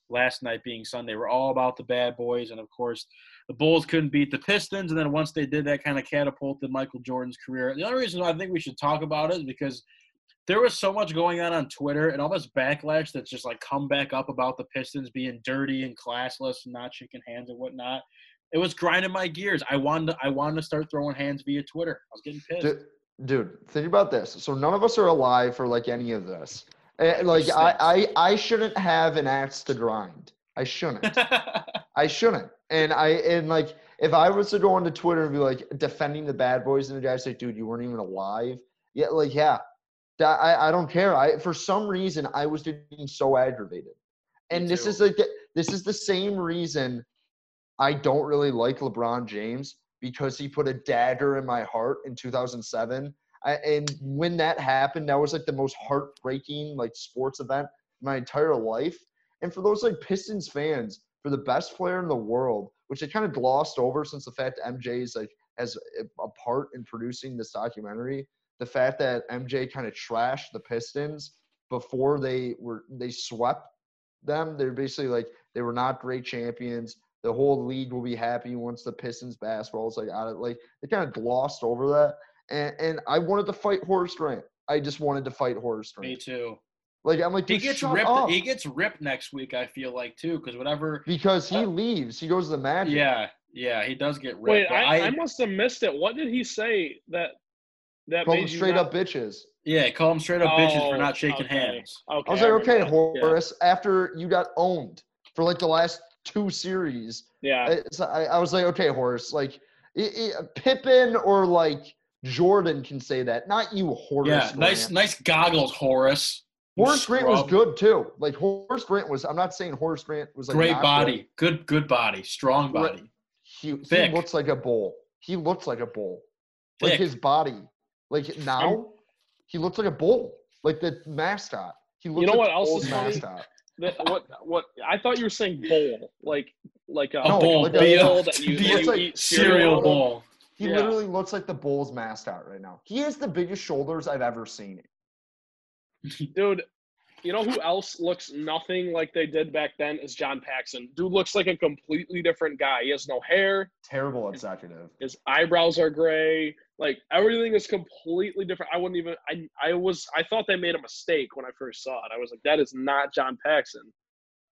last night being Sunday were all about the bad boys, and of course, the Bulls couldn't beat the Pistons. And then once they did, that kind of catapulted Michael Jordan's career. The only reason I think we should talk about it is because there was so much going on on Twitter and all this backlash that's just like come back up about the Pistons being dirty and classless and not shaking hands and whatnot. It was grinding my gears. I wanted to, I wanted to start throwing hands via Twitter. I was getting pissed. Dude, dude, think about this. So none of us are alive for like any of this. Eh, like I, I, I shouldn't have an axe to grind. I shouldn't. <laughs> I shouldn't. And I and like if I was to go onto Twitter and be like defending the bad boys and the guys like, dude, you weren't even alive. Yeah, like yeah. That, I, I don't care. I for some reason I was getting so aggravated. And this is like the- this is the same reason I don't really like LeBron James because he put a dagger in my heart in 2007. I, and when that happened, that was like the most heartbreaking like sports event in my entire life. And for those like Pistons fans, for the best player in the world, which they kind of glossed over since the fact that MJ is like has a- eh, a part in producing this documentary, the fact that MJ kind of trashed the Pistons before they were they swept them. They're basically like they were not great champions. The whole league will be happy once the Pistons basketball is like out of like they kind of glossed over that. And and I wanted to fight Horace Grant. I just wanted to fight Horace Me too. Like I'm like, He gets ripped. up. He gets ripped next week. I feel like too, because whatever. because he Uh, leaves. He goes to the Magic. Yeah, yeah, he does get ripped. Wait, but I, I must have missed it. What did he say that that Call them straight not- up bitches. yeah, call them straight up bitches for Oh, not shaking okay. hands. Okay, I was like, okay, remember that. Horace, after you got owned for like the last two series, Yeah. I, I was like, okay, Horace, like i i Pippen or like Jordan can say that, not you, Horace. Yeah, Grant. nice, nice goggles, Horace. You Horace Grant was good too. Like Horace Grant was. I'm not saying Horace Grant was like Great body, good, good body, strong body. He, he looks like a bull. He looks like a bull. Like his body. Like now, he looks like a bull. Like the mascot. He looks know like what else is mascot. That, what what I thought you were saying bowl, like like a, A bowl, like a- a, bowl that you, that you like eat cereal bowl. bowl. He Yeah. literally looks like the Bulls mascot right now. He has the biggest shoulders I've ever seen. Dude, you know who else looks nothing like they did back then is John Paxson. Dude looks like a completely different guy. He has no hair. Terrible executive. His eyebrows are gray. Like everything is completely different. I wouldn't even. I I was. I thought they made a mistake when I first saw it. I was like, that is not John Paxson.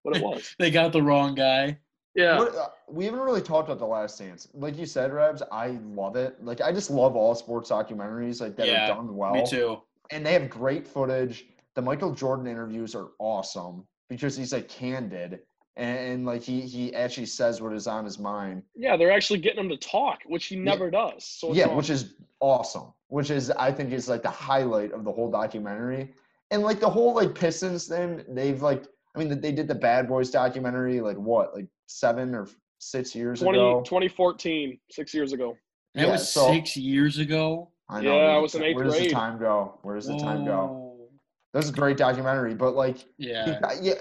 But it was. <laughs> They got the wrong guy. Yeah. What, uh, we haven't really talked about the Last Dance. Like you said, Rabs, I love it. Like I just love all sports documentaries like that Yeah, are done well. Me too. and they have great footage. The Michael Jordan interviews are awesome because he's like candid and, and, like he he actually says what is on his mind. Yeah, they're actually getting him to talk, which he never does. So yeah, awesome. which is awesome. Which is I think is like the highlight of the whole documentary. And like the whole like Pistons thing, they've like I mean they did the Bad Boys documentary like what like seven or six years 20, ago. 2014, six years ago. That Yeah, was so- six years ago. I Yeah, I was in eighth Where does the time go? Where does the time go? Whoa. That was a great documentary, but like Yeah. yeah,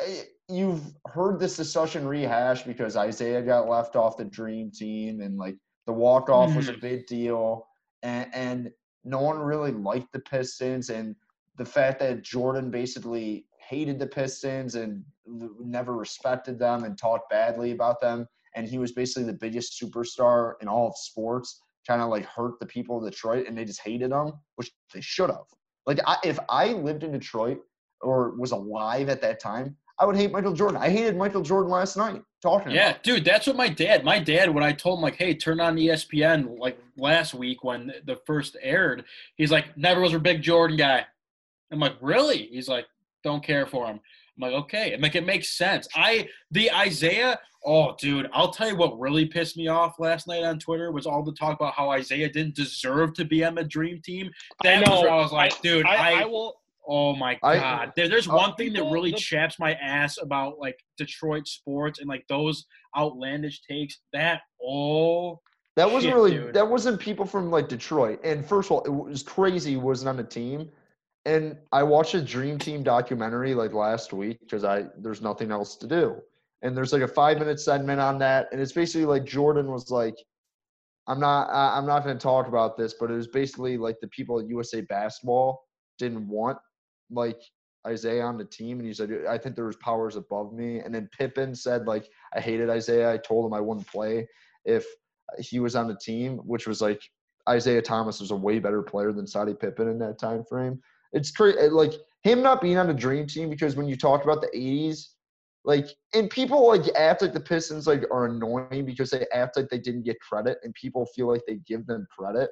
you've heard this discussion rehashed because Isiah got left off the dream team and like the walk off was a Mm-hmm. big deal and, and no one really liked the Pistons and the fact that Jordan basically hated the Pistons and never respected them and talked badly about them and he was basically the biggest superstar in all of sports kind of like hurt the people of Detroit and they just hated him which they should have like I, if I lived in Detroit or was alive at that time, I would hate Michael Jordan. I hated Michael Jordan last night talking Yeah, dude, that's what my dad. My dad, when I told him like, "Hey, turn on ESPN," like last week when the first aired, he's like, "Never was a big Jordan guy." I'm like, "Really?" He's like, "Don't care for him." I'm like, "Okay," and like it makes sense. I the Isiah. Oh, dude, I'll tell you what really pissed me off last night on Twitter was all the talk about how Isiah didn't deserve to be on the Dream Team. That I know. was where I was like, dude, I, I, I will. Oh my I- god! there, there's uh, one thing that really the- chaps my ass about like Detroit sports and like those outlandish takes. That oh That wasn't Shit, really dude. that wasn't people from like Detroit. And first of all, it was crazy he wasn't on the team. And I watched a Dream Team documentary like last week because I there's nothing else to do. And there's like a five minute segment on that, and it's basically like Jordan was like, "I'm not, I'm not going to talk about this," but it was basically like the people at USA Basketball didn't want like Isiah on the team, and he said, "I think there was powers above me." And then Pippen said, "Like I hated Isiah. I told him I wouldn't play if he was on the team," which was like Isiah Thomas was a way better player than Scottie Pippen in that time frame. It's crazy, like him not being on a dream team because when you talk about the '80s, like and people like act like the Pistons like are annoying because they act like they didn't get credit, and people feel like they give them credit.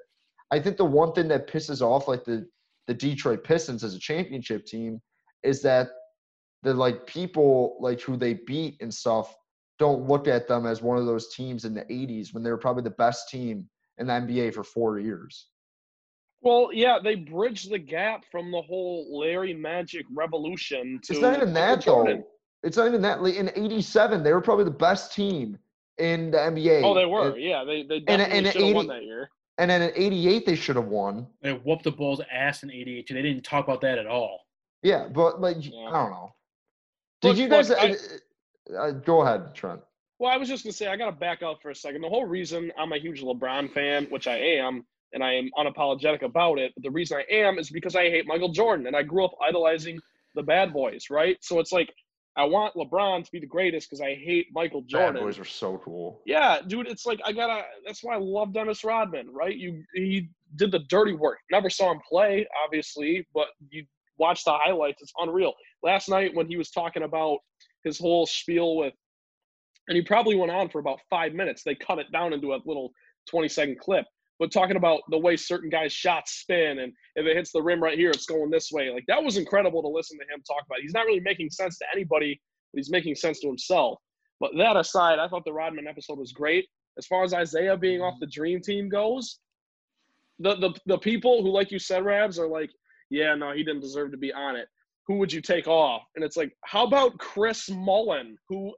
I think the one thing that pisses off like the the Detroit Pistons as a championship team is that the like people like who they beat and stuff don't look at them as one of those teams in the 80s when they were probably the best team in the NBA for four years. Well, yeah, they bridged the gap from the whole Larry Magic revolution to It's not even that Jordan. though. It's not even that. Like, In '87, they were probably the best team in the NBA. Oh, they were. And, yeah, they they and- definitely and should have won that year. and then in '88, they should have won. They whooped the Bulls' ass in '88 too. They didn't talk about that at all. Yeah, but like Yeah. I don't know. Did Look, you guys? look, I- uh, uh, go ahead, Trent. Well, I was just gonna say I gotta back up for a second. The whole reason I'm a huge LeBron fan, which I am, and I am unapologetic about it, but the reason I am is because I hate Michael Jordan, and I grew up idolizing the bad boys, right? So it's like I want LeBron to be the greatest because I hate Michael Jordan. Bad boys are so cool. Yeah, dude, it's like I gotta. That's why I love Dennis Rodman, right? You he did the dirty work. Never saw him play, obviously, but you watch the highlights. It's unreal. Last night when he was talking about his whole spiel with, and he probably went on for about five minutes. They cut it down into a little twenty second clip, but talking about the way certain guys' shots spin and if it hits the rim right here, it's going this way. Like that was incredible to listen to him talk about. He's not really making sense to anybody, but he's making sense to himself. But that aside, I thought the Rodman episode was great. As far as Isiah being off the dream team goes, the the, the people who, like you said, Rabs, are like, yeah, no, he didn't deserve to be on it. Who would you take off? And it's like, how about Chris Mullin, who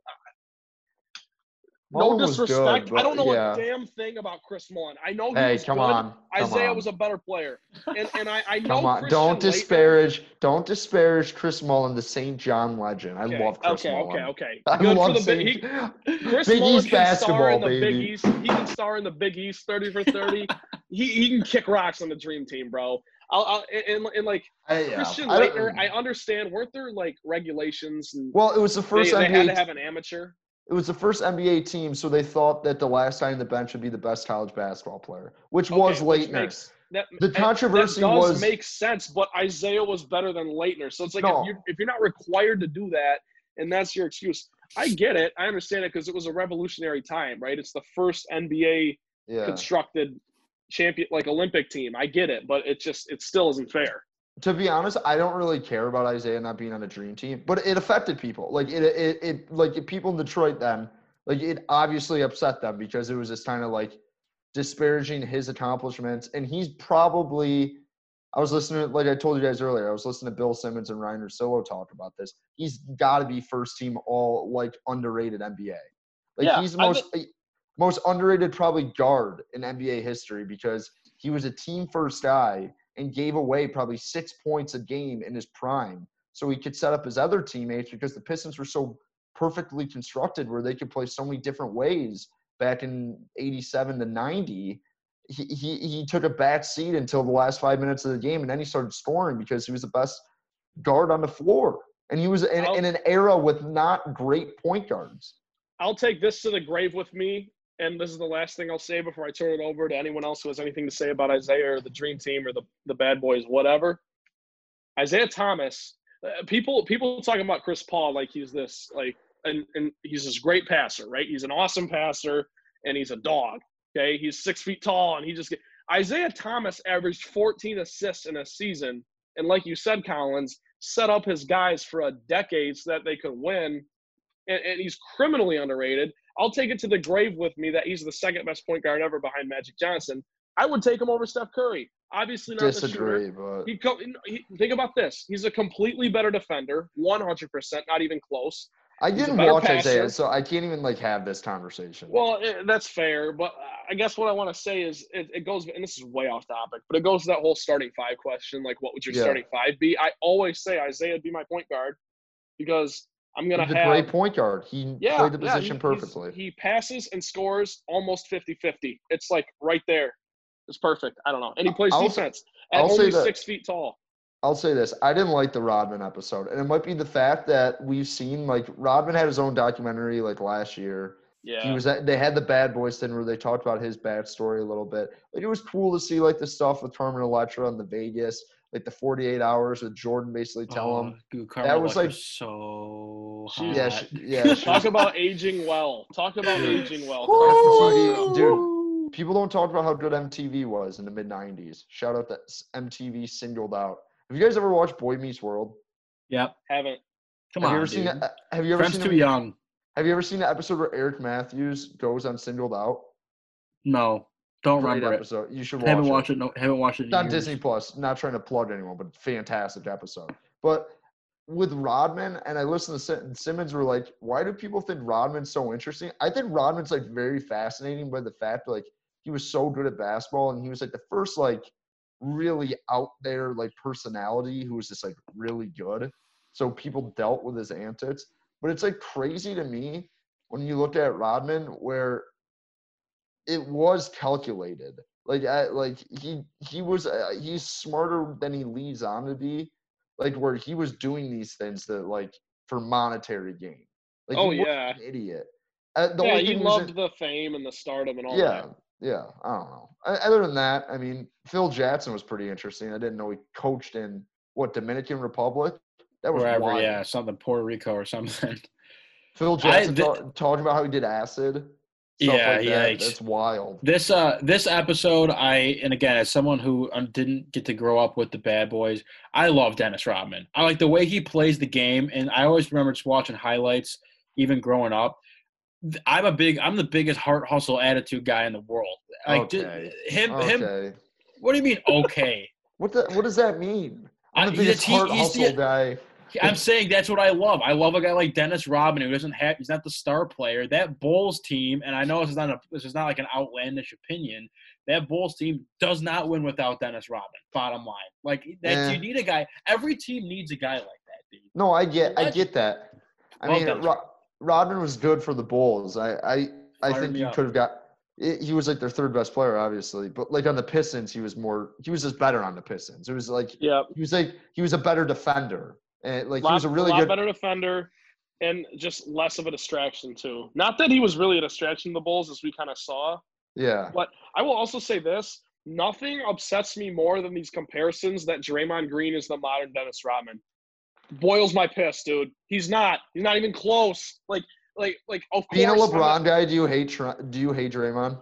Mullin no was good, disrespect. I don't know yeah. a damn thing about Chris Mullin. I know he Hey, come good. on, come Isiah on. was a better player, and and I I <laughs> know Come on, Christian don't disparage, don't disparage Chris Mullin, the St. John legend. I Okay, love Chris okay, Mullin. okay, okay. <laughs> I Good for the big. He, <laughs> Chris Big Mullin East can star in the Big. East. He can star in the Big East, thirty for thirty. he he can kick rocks on the Dream Team, bro. I'll, I'll and, and like I- yeah, Christian I Laettner, I understand. Weren't there like regulations? And well, it was the first they NBA. had to have an amateur. It was the first NBA team, so they thought that the last guy on the bench would be the best college basketball player, which was Okay, which Laettner. makes- That, The controversy that does was- make sense, but Isiah was better than Laettner. So it's like No. if, you're, if you're not required to do that, and that's your excuse, I get it. I understand it because it was a revolutionary time, right? It's the first NBA yeah. constructed champion, like Olympic team. I get it, but it just it still isn't fair. To be honest, I don't really care about Isiah not being on a dream team, but it affected people. Like it, it, it like people in Detroit then, like it obviously upset them because it was just kind of like disparaging his accomplishments. And he's probably, I was listening, like I told you guys earlier, I was listening to Bill Simmons and Ryan Russillo talk about this. He's got to be first team all like underrated NBA. Like Yeah, he's the most most underrated probably guard in NBA history because he was a team first guy and gave away probably six points a game in his prime. So he could set up his other teammates because the Pistons were so perfectly constructed where they could play so many different ways back in 87 to 90. He, he, he took a back seat until the last five minutes of the game and then he started scoring because he was the best guard on the floor. And he was in, in an era with not great point guards. I'll take this to the grave with me, and this is the last thing I'll say before I turn it over to anyone else who has anything to say about Isiah or the Dream Team or the the Bad Boys, whatever. Isiah Thomas, uh, people people talking about Chris Paul like he's this like and and he's this great passer, right? He's an awesome passer and he's a dog. Okay, he's six feet tall and he just get Isiah Thomas averaged 14 assists in a season, and like you said, Collins set up his guys for a decade so that they could win. And, and he's criminally underrated. I'll take it to the grave with me that he's the second best point guard ever behind Magic Johnson. I would take him over Steph Curry. Obviously not the shooter. Disagree, but He, co- he think about this. He's a completely better defender, 100%, not even close. I didn't watch Isiah, so I can't even like have this conversation. Well, eh, that's fair, but I guess what I want to say is it, it goes, and this is way off topic, but it goes to that whole starting five question. Like, what would your Yeah. starting five be? I always say Isiah would be my point guard because I'm gonna He's a great point guard. He yeah, played the yeah, position he- perfectly. He passes and scores almost 50-50. It's like right there. It's perfect. I don't know. And he plays I'll- defense at I'll only six feet tall. I'll say this: I didn't like the Rodman episode, and it might be the fact that we've seen like Rodman had his own documentary like last year. Yeah. He was at, they had the Bad Boys thing where they talked about his bad story a little bit. Like it was cool to see like the stuff with Carmen Electra and the Vegas, like the 48 hours with Jordan basically tell oh, him. Oh, dude, that was, like- so She's- Yeah, she, <laughs> yeah. she Talk about aging well. Talk about Dude. aging well. MTV, dude. People don't talk about how good MTV was in the mid '90s. Shout out that MTV singled out. Have you guys ever watched Boy Meets World? Yep. Haven't. Come have on, you ever dude. seen? Have you ever Friends seen? too them- young. Have you ever seen the episode where Eric Matthews goes on singled out? No, don't Great remember it. episode. You should watch Haven't it. watched it. No, haven't watched it. It's years. Disney Plus. Not trying to plug anyone, but fantastic episode. But with Rodman, and I listened to Sim- Simmons were like, why do people think Rodman's so interesting? I think Rodman's like very fascinating by the fact like he was so good at basketball and he was like the first like really out there like personality who was just like really good. So people dealt with his antics. But it's like crazy to me when you look at Rodman where it was calculated. Like I, like he he was uh, he's smarter than he leads on to be. Like where he was doing these things that like for monetary gain. Like Oh, yeah. an idiot. Uh, yeah, he loved the fame and the stardom and all yeah, that. yeah. I don't know. Other than that, I mean, Phil Jackson was pretty interesting. I didn't know he coached in what Dominican Republic. That was Wherever, wild. yeah, something Puerto Rico or something. Phil Jackson ta- talking about how he did acid. Stuff Yeah, like that. yikes. That's wild. This uh this episode, I and again as someone who um, didn't get to grow up with the Bad Boys, I love Dennis Rodman. I like the way he plays the game, and I always remember just watching highlights, even growing up. I'm a big, I'm the biggest heart hustle attitude guy in the world. Like Okay. him, him. Okay. What do you mean? Okay, What the, what does that mean? I'm the biggest heart he's the- hustle guy. I'm saying that's what I love. I love a guy like Dennis Rodman who doesn't have, he's not the star player. That Bulls team, and I know this is not a, this is not like an outlandish opinion. That Bulls team does not win without Dennis Rodman. Bottom line, like that, Eh. you need a guy. Every team needs a guy like that, dude. No, I get, I get that. I Well mean, done, Ro- Rodman was good for the Bulls. I, I, I Fired think you could have got. He was like their third best player, obviously, but like on the Pistons, he was more. He was just better on the Pistons. It was like Yeah, he was like he was a better defender, and like lot, he was a really lot good. better defender and just less of a distraction too. Not that he was really a distraction to the Bulls, as we kind of saw. Yeah, But I will also say this: nothing upsets me more than these comparisons that Draymond Green is the modern Dennis Rodman. Boils my piss, dude. He's not. He's not even close. Like, like, like. Of being a LeBron guy, do you hate? Do you hate Draymond?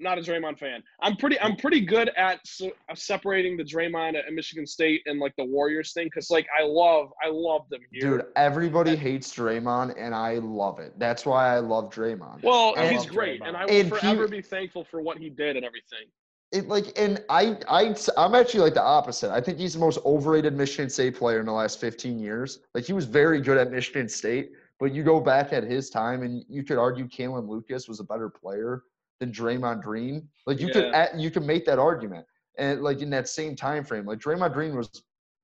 Not a Draymond fan. I'm pretty. I'm pretty good at se- uh, separating the Draymond at Michigan State and like the Warriors thing because like I love, I love them here. Dude, everybody hates Draymond, and I love it. That's why I love Draymond. Well, I he's great, Draymond. and I will And he- forever be thankful for what he did and everything. it like and I I I'm actually like the opposite. I think he's the most overrated Michigan State player in the last 15 years. Like he was very good at Michigan State, but you go back at his time and you could argue Kalin Lucas was a better player than Draymond Green. Like you could Yeah. at, you could make that argument. And like in that same time frame, like Draymond Green was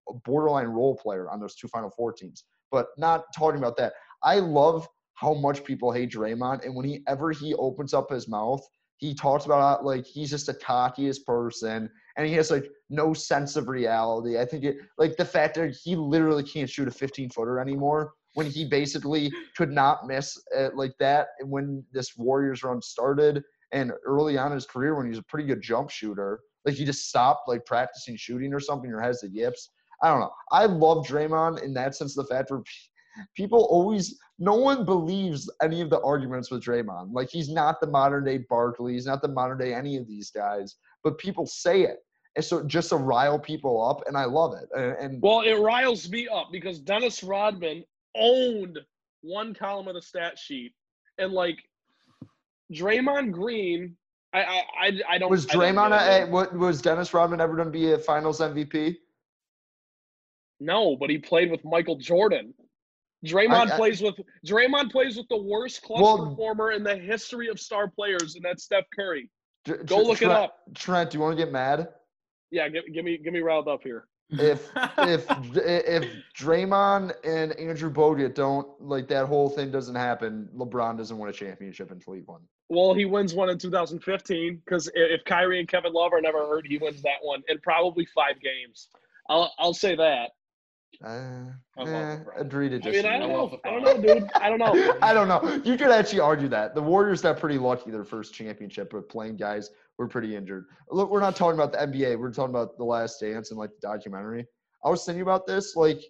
a borderline role player on those two Final Four teams. But not talking about that. I love how much people hate Draymond, and whenever he opens up his mouth, he talks about how, like he's just the cockiest person, and he has like no sense of reality. I think it like the fact that he literally can't shoot a 15 footer anymore when he basically could not miss uh, like that when this Warriors run started and early on in his career when he was a pretty good jump shooter. Like he just stopped like practicing shooting or something or has the yips. I don't know. I love Draymond in that sense. The fact where people always, no one believes any of the arguments with Draymond. Like he's not the modern day Barkley. He's not the modern day any of these guys. But people say it, and so just to rile people up, and I love it. And, and Well, it riles me up because Dennis Rodman owned one column of the stat sheet, and like Draymond Green, I I I, I don't. was I don't Draymond a, what was Dennis Rodman ever going to be a Finals MVP? No, but he played with Michael Jordan. Draymond I- plays with Draymond plays with the worst clutch Well- performer in the history of star players, and that's Steph Curry. Tr- Go look it up. Trent, do you want to get mad? Yeah, give, give me give me riled up here. If <laughs> if if Draymond and Andrew Bogut don't like that whole thing doesn't happen, LeBron doesn't win a championship in Cleveland. Well, he wins one in 2015 because if Kyrie and Kevin Love are never hurt, he wins that one in probably five games. I'll I'll say that. Uh, I eh, agree to I mean, I don't I know. I don't know, dude. I don't know. <laughs> I don't know. You could actually argue that the Warriors got pretty lucky their first championship, with playing guys were pretty injured. Look, we're not talking about the NBA. We're talking about the Last Dance and like the documentary. I was thinking about this. Like,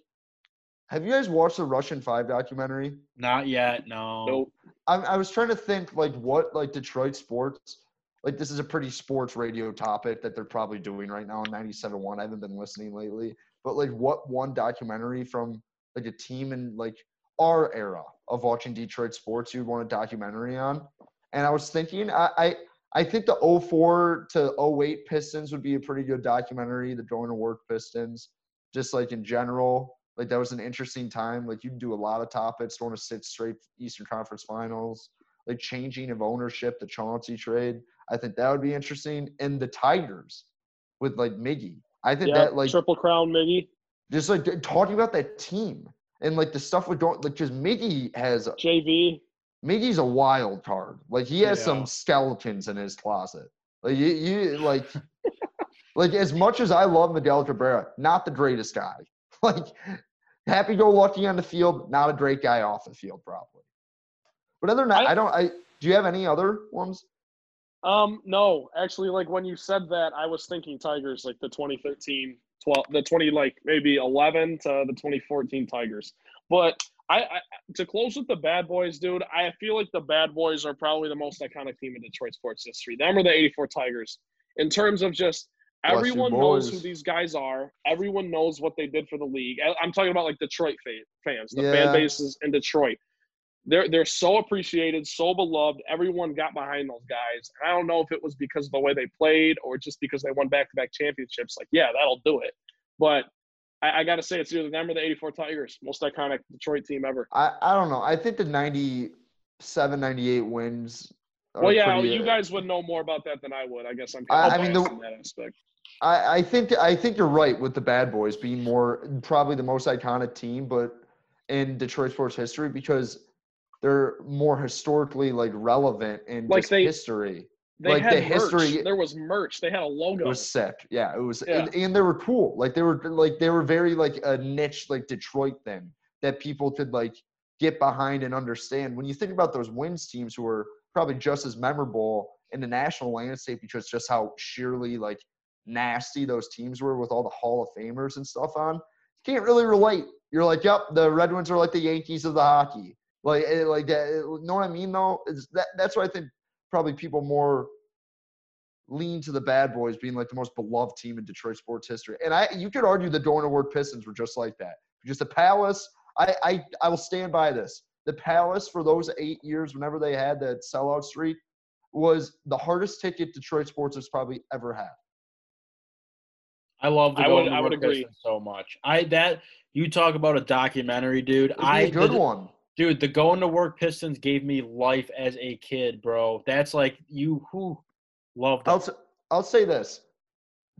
have you guys watched the Russian Five documentary? Not yet. No. Nope. I, I was trying to think like what like Detroit sports. Like this is a pretty sports radio topic that they're probably doing right now on 97.1. I haven't been listening lately, but like what one documentary from like a team in like our era of watching Detroit sports you'd want a documentary on. And I was thinking, I, I, I think the 04 to 08 Pistons would be a pretty good documentary, the going to work Pistons, just like in general. Like that was an interesting time. Like you do a lot of topics, going to sit straight Eastern Conference Finals, like changing of ownership, the Chauncey trade. I think that would be interesting. And the Tigers with like Miggy. I think Yeah, that like triple crown, Miggy, just like talking about that team and like the stuff we don't like just Miggy has JV. Miggy's a wild card. Like he has Yeah. some skeletons in his closet. Like you, you like like as much as I love Miguel Cabrera, not the greatest guy. <laughs> Like happy go lucky on the field, not a great guy off the field, probably. But other than that, I- I don't I do you have any other ones? Um, no, actually, like when you said that, I was thinking Tigers, like the 2013, 12, the 20, like maybe 11 to the 2014 Tigers. But I, I to close with the Bad Boys, dude, I feel like the Bad Boys are probably the most iconic team in Detroit sports history. Them or the 84 Tigers. In terms of just everyone knows who these guys are, everyone knows what they did for the league. I- I'm talking about like Detroit fans, the Yeah. fan bases in Detroit they're they're so appreciated, so beloved. Everyone got behind those guys. And I don't know if it was because of the way they played or just because they won back to back championships. Like, yeah, that'll do it. But I, I got to say, it's either them or the '84 Tigers, most iconic Detroit team ever. I, I don't know. I think the 97, 98 wins. Well, yeah, pretty, you uh, guys would know more about that than I would. I guess I'm I- kind of I mean, the- in that aspect. I, I think I think you're right with the Bad Boys being more probably the most iconic team, but in Detroit sports history because they're more historically like relevant in Like they- history. They like the merch. history- There was merch. They had a logo. It was sick. Yeah, it was, Yeah. And, and they were cool. Like they were like they were very like a niche like Detroit thing that people could like get behind and understand. When you think about those wins teams who were probably just as memorable in the national landscape because just how sheerly like nasty those teams were with all the Hall of Famers and stuff on, you can't really relate. You're like, yep, the Red Wings are like the Yankees of the hockey. Like, eh, like that. You know what I mean? Though, is that that's what I think probably people more lean to the bad boys being like the most beloved team in Detroit sports history. And I you could argue the Dorn Award Pistons were just like that. Just the Palace, I, I I will stand by this. The Palace for those eight years, whenever they had that sellout streak, was the hardest ticket Detroit sports has probably ever had. I love the I would- I would agree. Pistons so much. I that you talk about a documentary, dude. It'd be I a good the- one. Dude. The Going to Work Pistons gave me life as a kid, bro. That's like you who loved I'll I'll say this: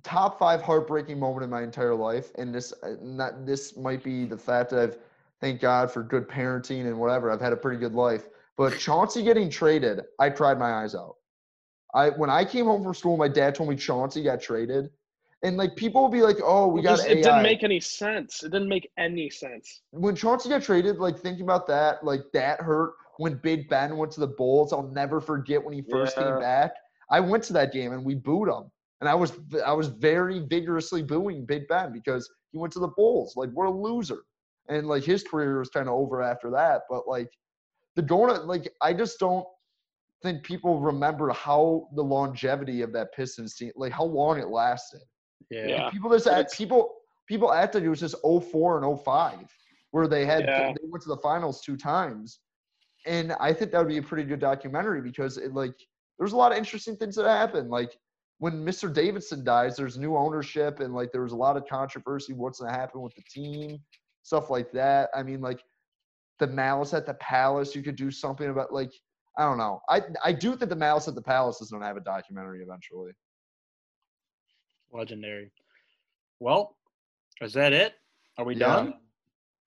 top five heartbreaking moment in my entire life, and this uh, not this might be the fact that I've thank God for good parenting and whatever. I've had a pretty good life, but <laughs> Chauncey getting traded, I cried my eyes out. I when I came home from school, my dad told me Chauncey got traded, and like people will be like, "Oh, we It, got just- AI." it didn't make any sense. It didn't make any sense. when Chauncey got traded, like thinking about that, like that hurt. When Big Ben went to the Bulls, I'll never forget when he first Yeah. came back. I went to that game and we booed him, and I was I was very vigorously booing Big Ben because he went to the Bulls. Like we're a loser, and like his career was kind of over after that. But like the donut, like I just don't think people remember how the longevity of that Pistons team, like how long it lasted. Yeah. Yeah. People just act, people people acted it was just 04 and 05 where they had Yeah. they went to the finals two times. And I think that would be a pretty good documentary because it like there's a lot of interesting things that happen. Like when Mr. Davidson dies, there's new ownership and like there was a lot of controversy. What's gonna happen with the team, stuff like that. I mean, like the malice at the palace, you could do something about like I don't know. I I do think the malice at the palace is gonna have a documentary eventually. Legendary. Well, is that it? Are we Yeah. done?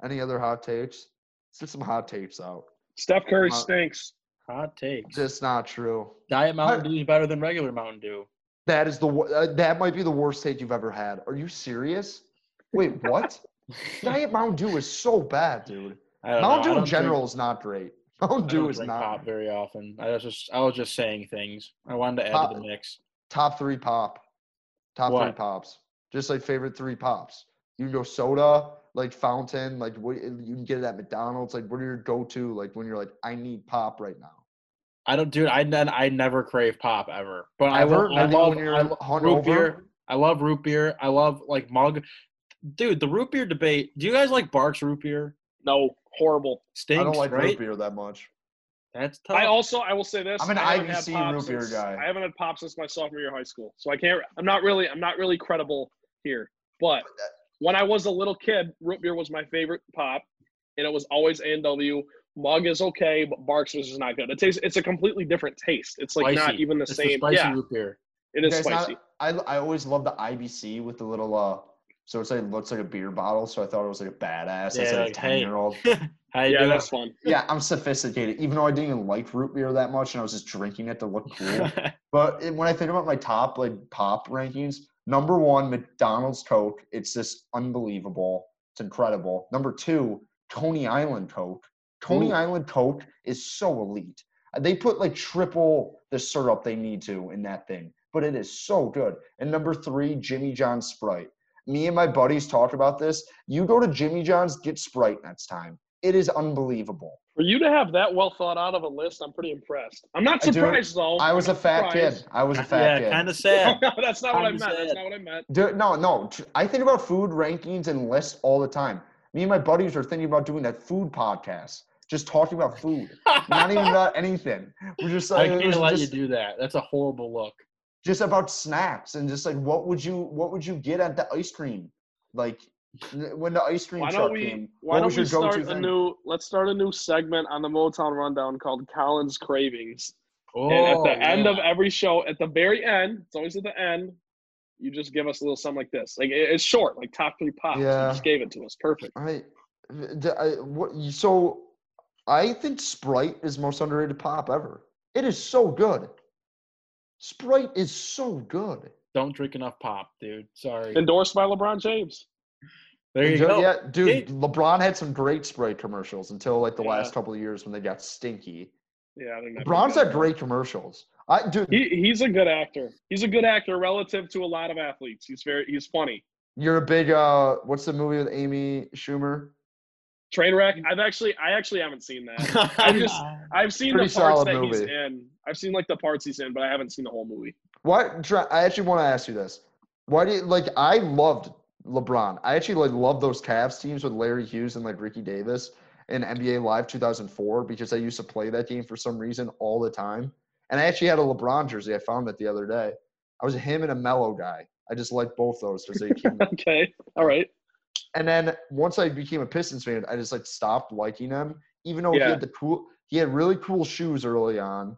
Any other hot takes? Let's get some hot takes out. Steph Curry Uh, stinks. Hot takes. That's not true. Diet Mountain Dew is better than regular Mountain Dew. That is the uh, that might be the worst take you've ever had. Are you serious? Wait, <laughs> what? Diet Mountain Dew is so bad, dude. I don't know. Mountain Dew in don't drink- general is not great. Mountain I Dew don't is drink not pop very often. I was just I was just saying things. I wanted to add Pop- to the mix. top three pop. Top three pops. Just like favorite three pops. You can go soda, like fountain, like what you can get it at McDonald's. Like what are your go-to? Like when you're like, I need pop right now. I don't, dude. I ne- I never crave pop ever. But I, Ever? lo- I love when you're I lo- root hungover? beer. I love root beer. I love like mug. Dude, the root beer debate. Do you guys like Barq's root beer? No, Horrible. Stinks, I don't like right? root beer that much. That's tough. I also I will say this. I'm an I haven't had IBC root beer since- guy. I haven't had pop since my sophomore year of high school, so I can't. I'm not really I'm not really credible here. But when I was a little kid, root beer was my favorite pop, and it was always A and W. Mug is okay, but Barq's was just not good. It tastes. It's a completely different taste. It's like not even the It's same. spicy yeah, root beer. it is spicy. not- I I always love the IBC with the little uh. So it's like looks like a beer bottle. So I thought it was like a badass. Yeah, as like a ten year old. <laughs> How you yeah, doing? that's fun. Yeah, I'm sophisticated. Even though I didn't even like root beer that much, and I was just drinking it to look cool. <laughs> But it- when I think about my top like pop rankings, number one, McDonald's Coke. It's just unbelievable. It's incredible. Number two, Coney Island Coke. Coney Ooh. Island Coke is so elite. They put like triple the syrup they need to in that thing, but it is so good. And number three, Jimmy John's Sprite. Me and my buddies talked about this. You go to Jimmy John's, get Sprite next time. It is unbelievable. For you to have that well thought out of a list, I'm pretty impressed. I'm not I surprised though. I was I'm a fat surprised. kid. I was a fat kid. yeah, kid. kind of sad. <laughs> no, that's not what I Kinda meant. That's not what I meant. Dude, no, no. I think about food rankings and lists all the time. Me and my buddies are thinking about doing that food podcast, just talking about <laughs> food, not even about anything. We're just like it uh, can't let just, you do that. That's a horrible look. just about snacks and just like what would you what would you get at the ice cream, like n- when the ice cream Why truck don't we? came. Why what don't was we your go-to start a thing? new? Let's start a new segment on the Motown Rundown called Colin's Cravings. Oh, and at the oh, end of every show, at the very end, it's always at the end. You just give us a little something like this. Like it- it's short, like top three pops. Yeah. You just gave it to us. Perfect. I, d- I- what so I think Sprite is most underrated pop ever. It is so good. Sprite is so good. don't drink enough pop, dude. Sorry. Endorsed by LeBron James. There you Ju- go. Yeah, dude, Hey. LeBron had some great Sprite commercials until like the Yeah. last couple of years when they got stinky. Yeah, I think that LeBron's had great commercials. I dude, He, he's a good actor. He's a good actor relative to a lot of athletes. He's very he's funny. you're a big uh what's the movie with Amy Schumer? Trainwreck. I've actually I actually haven't seen that. I <laughs> just I've seen Pretty the parts solid that he's in. I've seen like the parts he's in, but I haven't seen the whole movie. What I actually want to ask you this. Why do you like I loved LeBron. I actually like love those Cavs teams with Larry Hughes and like Ricky Davis in NBA Live 2004 because I used to play that game for some reason all the time. And I actually had a LeBron jersey. I found it the other day. I was a him and a mellow guy. I just like both those because they came <laughs> Okay. All right. And then once I became a Pistons fan, I just like stopped liking him. Even though he had the cool, he had really cool shoes early on,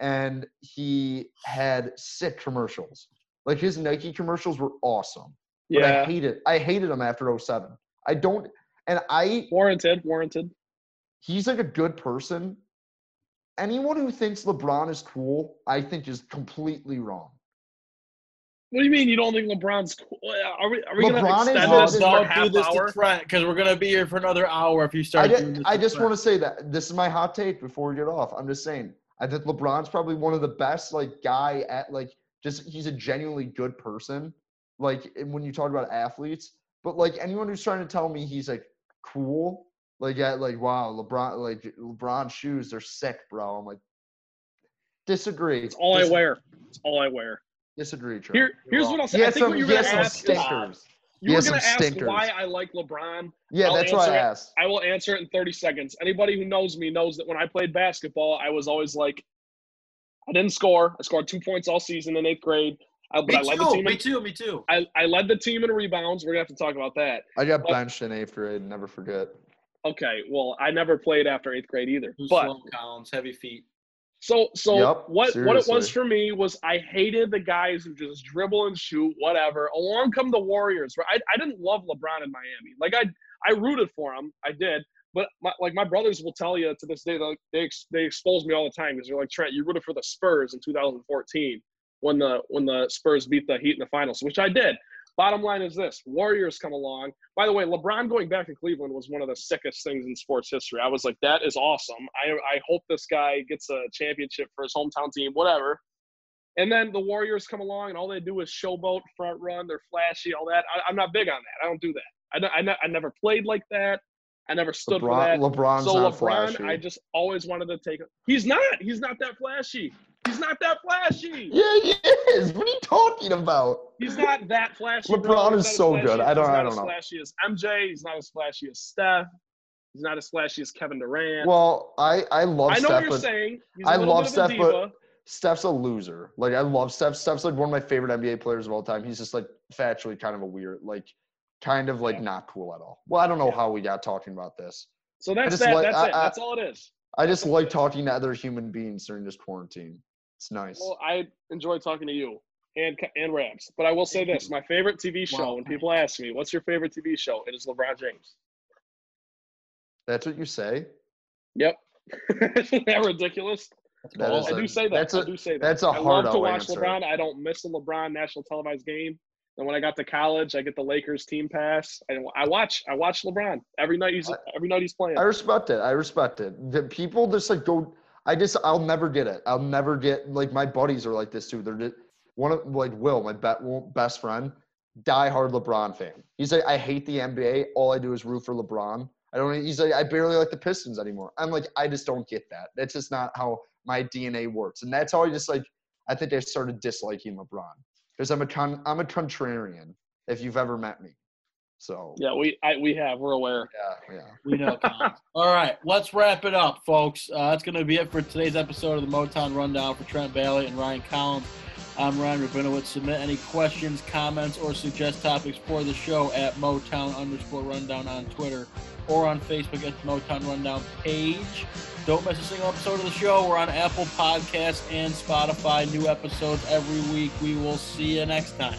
and he had sick commercials. Like his Nike commercials were awesome. But I Yeah. hated, I hated him after 07. I don't, and I, Warranted. Warranted. he's like a good person. Anyone who thinks LeBron is cool, I think is completely wrong. What do you mean you don't think LeBron's cool? Are we are we gonna extend this for half do this hour? to because we're gonna be here for another hour if you I, start ju- doing this. I just want to say that this is my hot take before we get off. I'm just saying I think LeBron's probably one of the best like guy at like just he's a genuinely good person. Like when you talk about athletes, but like anyone who's trying to tell me he's like cool, like yeah, like wow LeBron like LeBron shoes they're sick, bro. I'm like disagree. It's all I wear. It's all I wear. Disagree, Trent. Here, here's what I'll say. I think some, what you're gonna ask is you were gonna ask stinkers. why I like LeBron. Yeah, I'll that's why I it. asked. I will answer it in 30 seconds. Anybody who knows me knows that when I played basketball, I was always like, I didn't score. I scored two points all season in eighth grade. I, but Me I led the too. team. Me In, too. Me too. I, I led the team in rebounds. We're gonna have to talk about that. I got but- benched in eighth grade. Never forget. Okay. Well, I never played after eighth grade either. Too But slow, Collins. Heavy feet. So so Yep, what what it was for me was I hated the guys who just dribble and shoot whatever. Along come the Warriors. Right? I I didn't love LeBron in Miami. Like I I rooted for him. I did. But my, like my brothers will tell you to this day, like, they ex- they expose me all the time because they're like Trent, you rooted for the Spurs in 2014 when the when the Spurs beat the Heat in the finals, which I did. Bottom line is this: Warriors come along. By the way, LeBron going back to Cleveland was one of the sickest things in sports history. I was like, that is awesome. I I hope this guy gets a championship for his hometown team, whatever. And then the Warriors come along, and all they do is showboat, front run. They're flashy, all that. I, I'm not big on that. I don't do that. I, I, ne- I never played like that. I never stood for that. LeBron, LeBron's so LeBron, flashy. I just always wanted to take. He's not. He's not that flashy. He's not that flashy. Yeah, he is. What are you talking about? He's not that flashy. LeBron is so good. I don't- He's I don't as know. flashy as MJ. He's not as flashy as Steph. He's not as flashy as Kevin Durant. Well, I I love Steph. I know Steph, what you're saying. I love bit of a Steph, but- Steph's a loser. Like I love Steph. Steph's like one of my favorite NBA players of all time. He's just like factually kind of a weird, like kind of like Yeah. not cool at all. Well, I don't know Yeah. how we got talking about this. So that's that. like- that's I- it. That's all it is. I just like talking to other human beings during this quarantine. It's nice. Well, I enjoy talking to you and and Rabs. But I will say this: my favorite TV show. Well, when people ask me, "What's your favorite TV show?" It is LeBron James. That's what you say. Yep. <laughs> Isn't that ridiculous? That Well, is I a- do say that. that's I a- do say that. that's a I hard love to watch answer. LeBron. I don't miss a LeBron national televised game. And when I got to college, I get the Lakers team pass. and I watch. I watch LeBron every night. He's I- every night he's playing. I respect it. I respect it. The people just like go. I just I'll never get it. I'll never get like my buddies are like this too. They're just, one of like Will, my be, best friend, diehard LeBron fan. He's like, I hate the NBA. All I do is root for LeBron. I don't. He's like, I barely like the Pistons anymore. I'm like, I just don't get that. That's just not how my DNA works. And that's how I just like. I think I started disliking LeBron because I'm a con, I'm a contrarian. If you've ever met me, so yeah, we I, we have. We're aware. yeah, yeah. We know. <laughs> All right, let's wrap it up, folks. Uh, that's going to be it for today's episode of the Motown Rundown for Trent Bailey and Ryan Collins. I'm Ryan Rabinowitz. Submit any questions, comments, or suggest topics for the show at Motown underscore Rundown on Twitter or on Facebook at the Motown Rundown page. Don't miss a single episode of the show. We're on Apple Podcasts and Spotify. New episodes every week. We will see you next time.